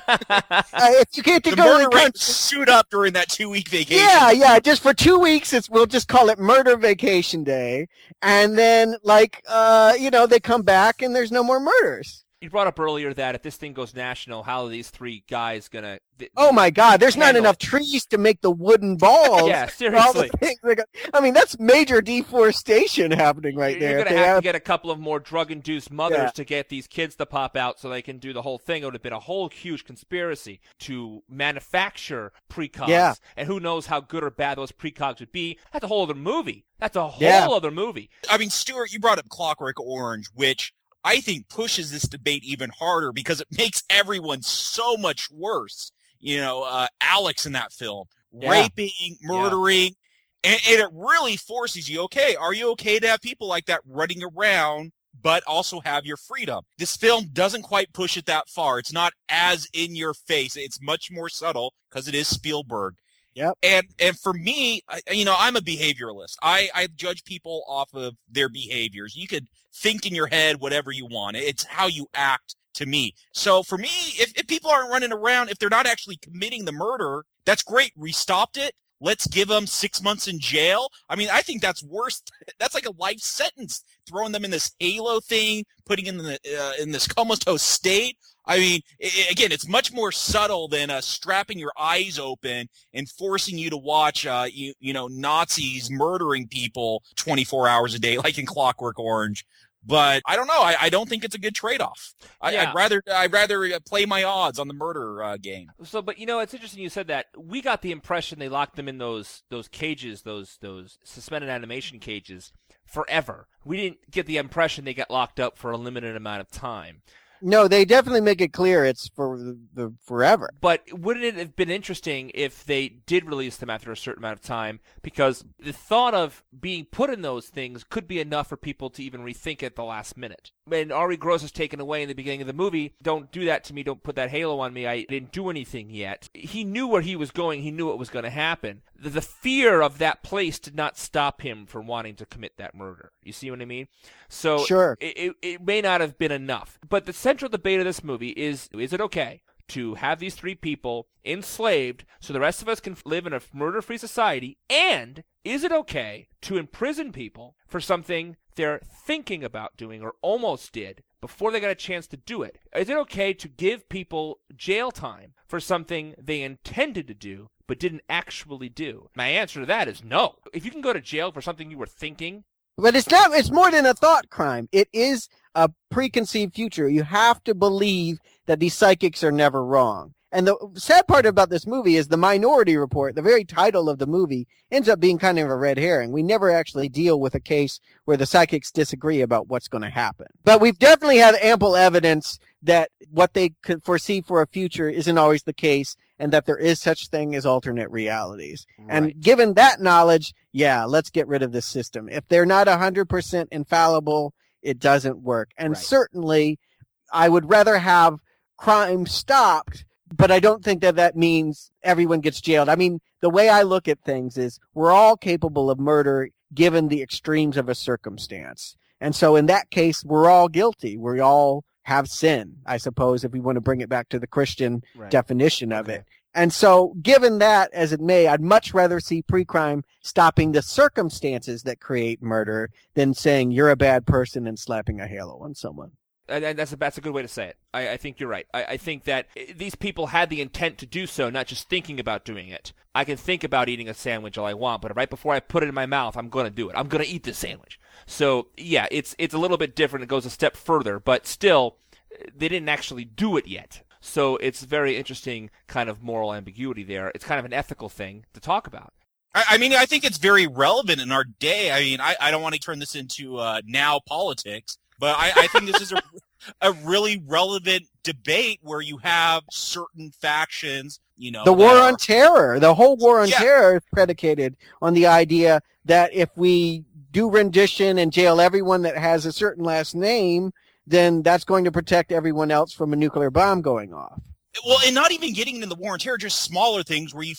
Uh, if you get to The go to murder the rate country, shoot up during that two week vacation. Yeah, yeah. Just for two weeks, it's we'll just call it Murder Vacation Day, and then like uh, you know, they come back and there's no more murders. You brought up earlier that if this thing goes national, how are these three guys gonna? th- Oh my God, there's not Handle enough trees to make the wooden balls. Yeah, for all the seriously. things they got- I mean, that's major deforestation happening right You're there. gonna have, have- to get a couple of more drug-induced mothers Yeah. to get these kids to pop out, so they can do the whole thing. It would have been a whole huge conspiracy to manufacture precogs. Yeah. And who knows how good or bad those precogs would be? That's a whole other movie. That's a whole Yeah. other movie. I mean, Stuart, you brought up Clockwork Orange, which I think pushes this debate even harder because it makes everyone so much worse. You know, uh, Alex in that film, Yeah. raping, murdering, and, and it really forces you, okay, are you okay to have people like that running around, but also have your freedom? This film doesn't quite push it that far. It's not as in your face. It's much more subtle because it is Spielberg. Yep. And and for me, I, you know, I'm a behavioralist. I I judge people off of their behaviors. You could think in your head whatever you want. It's how you act to me. So for me, if, if people aren't running around, if they're not actually committing the murder, that's great. We stopped it. Let's give them six months in jail. I mean, I think that's worse. That's like a life sentence. Throwing them in this halo thing, putting in the uh, in this comatose state. I mean, i i- again, it's much more subtle than uh, strapping your eyes open and forcing you to watch, uh, you, you know, Nazis murdering people 24 hours a day, like in Clockwork Orange. But I don't know. I, I don't think it's a good trade-off. I, Yeah. I'd rather I'd rather uh, play my odds on the murder uh, game. So, but you know, it's interesting you said that. We got the impression they locked them in those those cages, those those suspended animation cages, forever. We didn't get the impression they got locked up for a limited amount of time. No, they definitely make it clear it's for the, the forever. But wouldn't it have been interesting if they did release them after a certain amount of time? Because the thought of being put in those things could be enough for people to even rethink at the last minute. When Ari Gross is taken away in the beginning of the movie, don't do that to me, don't put that halo on me, I didn't do anything yet. He knew where he was going, he knew what was going to happen. The, the fear of that place did not stop him from wanting to commit that murder. You see what I mean? So Sure. it, it, it may not have been enough. But the central debate of this movie is is it okay to have these three people enslaved so the rest of us can live in a murder free society? And is it okay to imprison people for something they're thinking about doing or almost did before they got a chance to do it? Is it okay to give people jail time for something they intended to do but didn't actually do? My answer to that is no. If you can go to jail for something you were thinking, But it's not, it's more than a thought crime. It is a preconceived future. You have to believe that these psychics are never wrong. And the sad part about this movie is the Minority Report, the very title of the movie, ends up being kind of a red herring. We never actually deal with a case where the psychics disagree about what's going to happen. But we've definitely had ample evidence that what they could foresee for a future isn't always the case and that there is such thing as alternate realities. And given that knowledge, yeah, let's get rid of this system. If they're not 100% infallible, it doesn't work. And Right. certainly, I would rather have crime stopped, but I don't think that that means everyone gets jailed. I mean, the way I look at things is we're all capable of murder given the extremes of a circumstance. And so in that case, we're all guilty. We're all have sin, I suppose, if we want to bring it back to the Christian Right. definition of Okay. it. And so, given that as it may, I'd much rather see pre-crime stopping the circumstances that create murder than saying you're a bad person and slapping a halo on someone. And, and that's a that's a good way to say it. I, I think you're right. I, I think that these people had the intent to do so, not just thinking about doing it. I can think about eating a sandwich all I want, but right before I put it in my mouth, I'm going to do it. I'm going to eat this sandwich. So yeah, it's it's a little bit different. It goes a step further, but still, they didn't actually do it yet. So it's very interesting kind of moral ambiguity there. It's kind of an ethical thing to talk about. I, I mean, I think it's very relevant in our day. I mean, I, I don't want to turn this into uh, now politics, but I, I think this is a, a really relevant debate where you have certain factions, you know, the war that on terror, the whole war on Yeah. terror is predicated on the idea that if we do rendition and jail everyone that has a certain last name, then that's going to protect everyone else from a nuclear bomb going off. well, and not even getting into the war on terror, just smaller things where you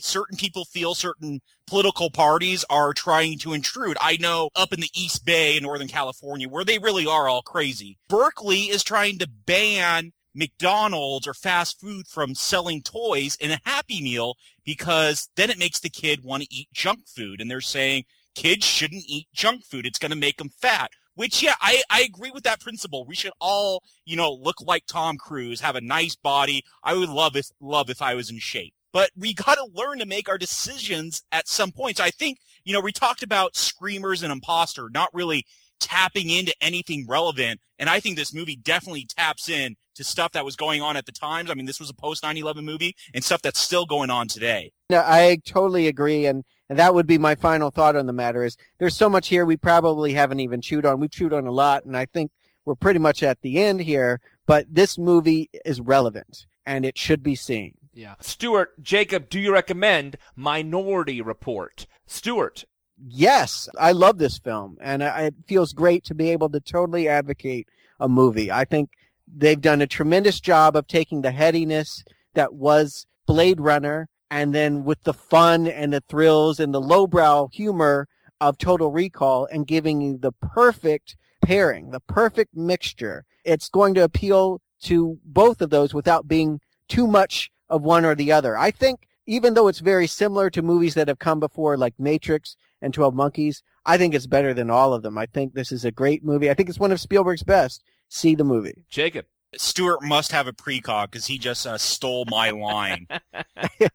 certain people feel certain political parties are trying to intrude. I know up in the East Bay in Northern California where they really are all crazy. Berkeley is trying to ban McDonald's or fast food from selling toys in a Happy Meal because then it makes the kid want to eat junk food. And they're saying kids shouldn't eat junk food. It's going to make them fat. Which, yeah, I, I agree with that principle. We should all, you know, look like Tom Cruise, have a nice body. I would love if, love if I was in shape. But we got to learn to make our decisions at some point. So I think, you know, we talked about Screamers and Impostor not really tapping into anything relevant. And I think this movie definitely taps in to stuff that was going on at the times. I mean, this was a post 9-11 movie and stuff that's still going on today. I totally agree, and, and that would be my final thought on the matter. Is there's so much here we probably haven't even chewed on. We've chewed on a lot, and I think we're pretty much at the end here, but this movie is relevant and it should be seen. Yeah. Stuart, Jacob, do you recommend Minority Report? Stuart. Yes, I love this film and it feels great to be able to totally advocate a movie. I think they've done a tremendous job of taking the headiness that was Blade Runner and then with the fun and the thrills and the lowbrow humor of Total Recall and giving you the perfect pairing, the perfect mixture. It's going to appeal to both of those without being too much of one or the other. I think even though it's very similar to movies that have come before like Matrix and 12 Monkeys, I think it's better than all of them. I think this is a great movie. I think it's one of Spielberg's best. See the movie. Jacob. Stuart must have a precog because he just uh, stole my line. I,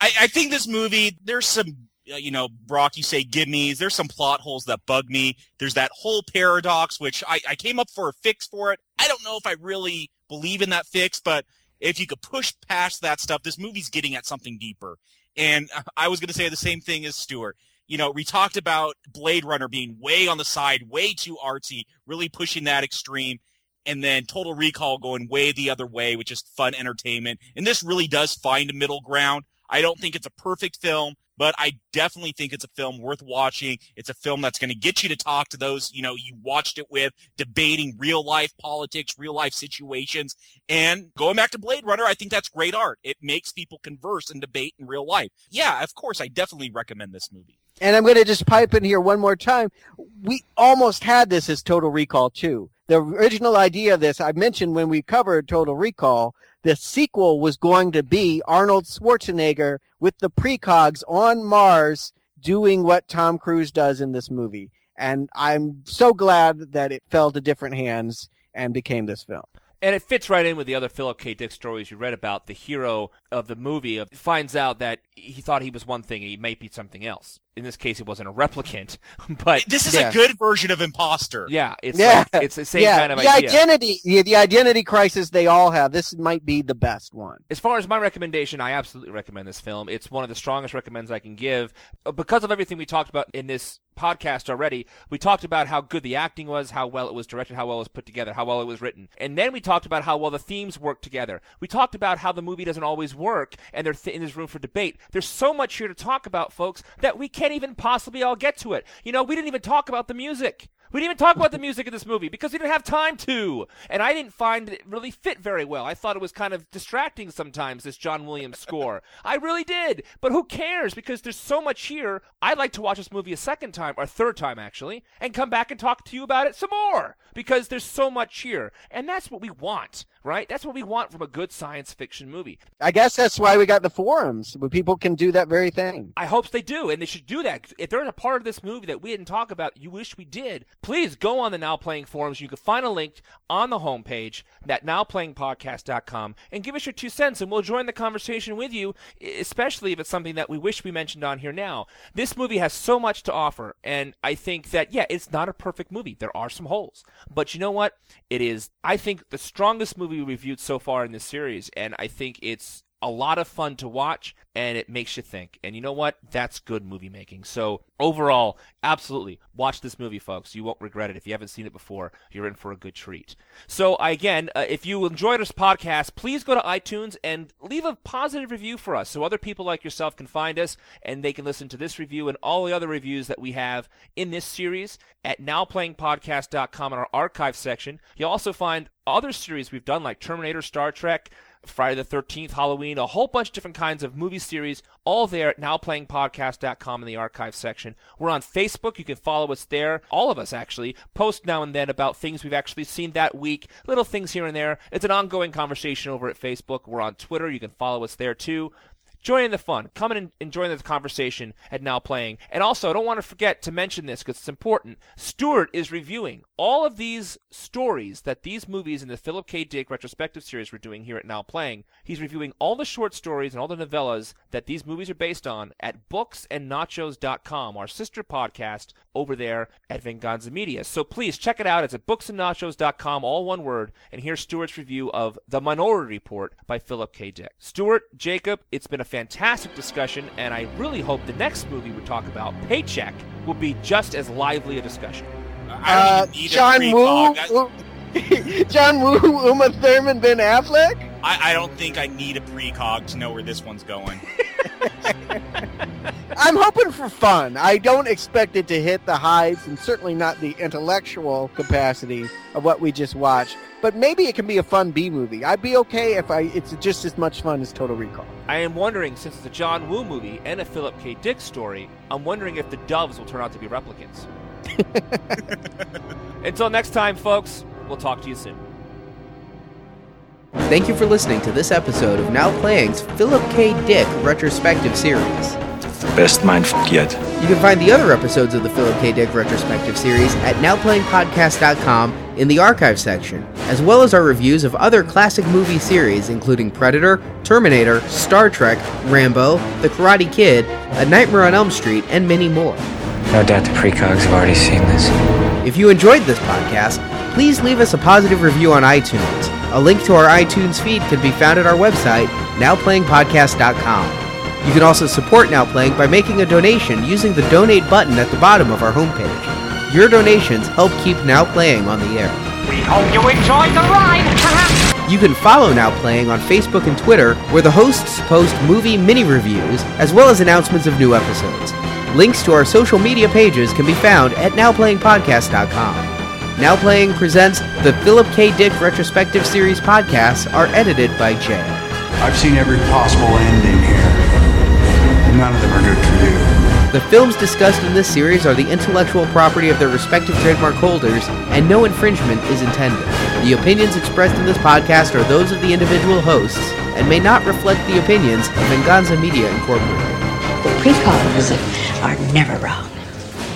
I think this movie, there's some uh, you know, Brock, you say gimmies. There's some plot holes that bug me. There's that whole paradox, which I, I came up for a fix for it. I don't know if I really believe in that fix, but if you could push past that stuff, this movie's getting at something deeper. And I was going to say the same thing as Stuart. You know, we talked about Blade Runner being way on the side, way too artsy, really pushing that extreme. And then Total Recall going way the other way, which is fun entertainment. And this really does find a middle ground. I don't think it's a perfect film but I definitely think it's a film worth watching. It's a film that's going to get you to talk to those, you know, you watched it with, debating real life politics, real life situations. And going back to Blade Runner, I think that's great art. It makes people converse and debate in real life. Yeah, of course, I definitely recommend this movie. And I'm going to just pipe in here one more time. We almost had this as Total Recall too. The original idea of this, I mentioned when we covered Total Recall, the sequel was going to be Arnold Schwarzenegger with the precogs on Mars doing what Tom Cruise does in this movie. And I'm so glad that it fell to different hands and became this film. And it fits right in with the other Philip K. Dick stories you read about. The hero of the movie finds out that he thought he was one thing and he may be something else in this case it wasn't a replicant but this is yeah. a good version of impostor yeah it's yeah. Like, it's the same yeah. kind of the idea. identity yeah, the identity crisis they all have this might be the best one as far as my recommendation i absolutely recommend this film it's one of the strongest recommends i can give uh, because of everything we talked about in this podcast already we talked about how good the acting was how well it was directed how well it was put together how well it was written and then we talked about how well the themes work together we talked about how the movie doesn't always work and there's, th- room for debate there's so much here to talk about folks that we can't even possibly all get to it. You know, we didn't even talk about the music. We didn't even talk about the music in this movie because we didn't have time to. And I didn't find it really fit very well. I thought it was kind of distracting sometimes, this John Williams score. I really did. But who cares? Because there's so much here. I'd like to watch this movie a second time, or third time actually, and come back and talk to you about it some more. Because there's so much here. And that's what we want, right? That's what we want from a good science fiction movie. I guess that's why we got the forums, where people can do that very thing. I hope they do, and they should do that. If there's a part of this movie that we didn't talk about, you wish we did, please go on the Now Playing forums. You can find a link on the homepage at nowplayingpodcast.com and give us your two cents, and we'll join the conversation with you, especially if it's something that we wish we mentioned on here now. This movie has so much to offer, and I think that, yeah, it's not a perfect movie. There are some holes. But you know what? It is, I think, the strongest movie we reviewed so far in this series, and I think it's a lot of fun to watch and it makes you think. And you know what? That's good movie making. So overall, absolutely watch this movie, folks. You won't regret it. If you haven't seen it before, you're in for a good treat. So again, uh, if you enjoyed this podcast, please go to iTunes and leave a positive review for us so other people like yourself can find us and they can listen to this review and all the other reviews that we have in this series at nowplayingpodcast.com in our archive section. You'll also find other series we've done like Terminator, Star Trek, Friday the 13th, Halloween, a whole bunch of different kinds of movie series, all there at nowplayingpodcast.com in the archive section. We're on Facebook. You can follow us there. All of us, actually, post now and then about things we've actually seen that week, little things here and there. It's an ongoing conversation over at Facebook. We're on Twitter. You can follow us there too join in the fun. Come in and join the conversation at Now Playing. And also, I don't want to forget to mention this because it's important. Stuart is reviewing all of these stories that these movies in the Philip K. Dick retrospective series we're doing here at Now Playing. He's reviewing all the short stories and all the novellas that these movies are based on at booksandnachos.com, our sister podcast over there at Venganza Media. So please check it out. It's at booksandnachos.com, all one word. And here's Stuart's review of The Minority Report by Philip K. Dick. Stuart, Jacob, it's been a fantastic discussion, and I really hope the next movie we talk about, Paycheck, will be just as lively a discussion. Uh, John Woo, John Woo, Uma Thurman, Ben Affleck. I, I don't think I need a precog to know where this one's going. I'm hoping for fun. I don't expect it to hit the heights and certainly not the intellectual capacity of what we just watched. But maybe it can be a fun B movie. I'd be okay if I it's just as much fun as Total Recall. I am wondering, since it's a John Woo movie and a Philip K. Dick story, I'm wondering if the doves will turn out to be replicants. Until next time, folks, we'll talk to you soon. Thank you for listening to this episode of Now Playing's Philip K. Dick retrospective series. Best mindfuck yet. You can find the other episodes of the Philip K. Dick retrospective series at nowplayingpodcast.com in the archive section, as well as our reviews of other classic movie series including Predator, Terminator, Star Trek, Rambo, The Karate Kid, A Nightmare on Elm Street, and many more. No doubt the precogs have already seen this. If you enjoyed this podcast, please leave us a positive review on iTunes. A link to our iTunes feed can be found at our website, nowplayingpodcast.com. You can also support Now Playing by making a donation using the donate button at the bottom of our homepage. Your donations help keep Now Playing on the air. We hope you enjoyed the ride. You can follow Now Playing on Facebook and Twitter, where the hosts post movie mini reviews as well as announcements of new episodes. Links to our social media pages can be found at nowplayingpodcast.com. Now Playing presents the Philip K. Dick Retrospective Series podcasts are edited by Jay. I've seen every possible ending here. None of them are good for you. The films discussed in this series are the intellectual property of their respective trademark holders, and no infringement is intended. The opinions expressed in this podcast are those of the individual hosts and may not reflect the opinions of Venganza Media Incorporated. The precogs are never wrong.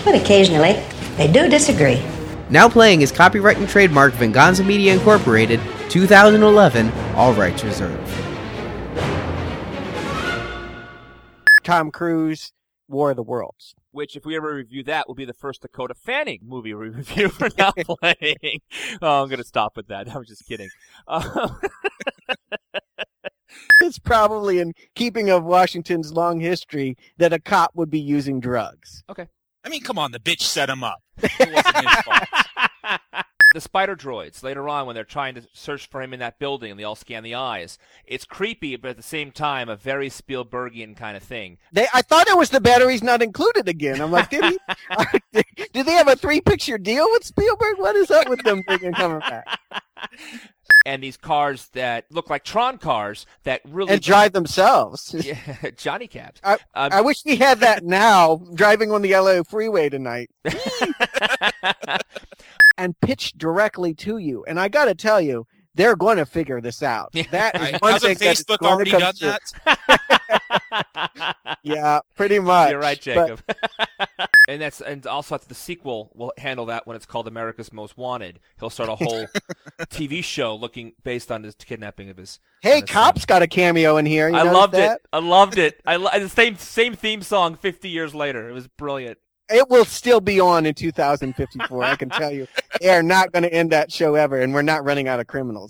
But occasionally, they do disagree. Now Playing is copyright and trademark Venganza Media Incorporated, 2011, all rights reserved. Tom Cruise, War of the Worlds. Which, if we ever review that, will be the first Dakota Fanning movie we review for now playing. oh, I'm going to stop with that. I was just kidding. Uh, It's probably in keeping of Washington's long history that a cop would be using drugs. I mean, come on, the bitch set him up. It wasn't his fault. the spider droids later on when they're trying to search for him in that building and they all scan the eyes. It's creepy, but at the same time, a very Spielbergian kind of thing. They, I thought it was the batteries not included again. I'm like, did he? did they have a three picture deal with Spielberg? What is up with them thinking coming back? And these cars that look like Tron cars that really And drive themselves. Yeah, Johnny cabs. I, Um, I wish we had that now, driving on the LA freeway tonight. and pitch directly to you. And I got to tell you, they're going to figure this out. That is I- one Hasn't thing that is Facebook going already to done through. that? Yeah, pretty much. You're right, But Jacob. And that's and also the sequel will handle that when it's called America's Most Wanted. He'll start a whole TV show looking based on his kidnapping of his. hey, That's cops got a cameo in here. You I loved it. I loved it. I the same same theme song 50 years later. It was brilliant. It will still be on in 2054. I can tell you, they are not going to end that show ever, and we're not running out of criminals.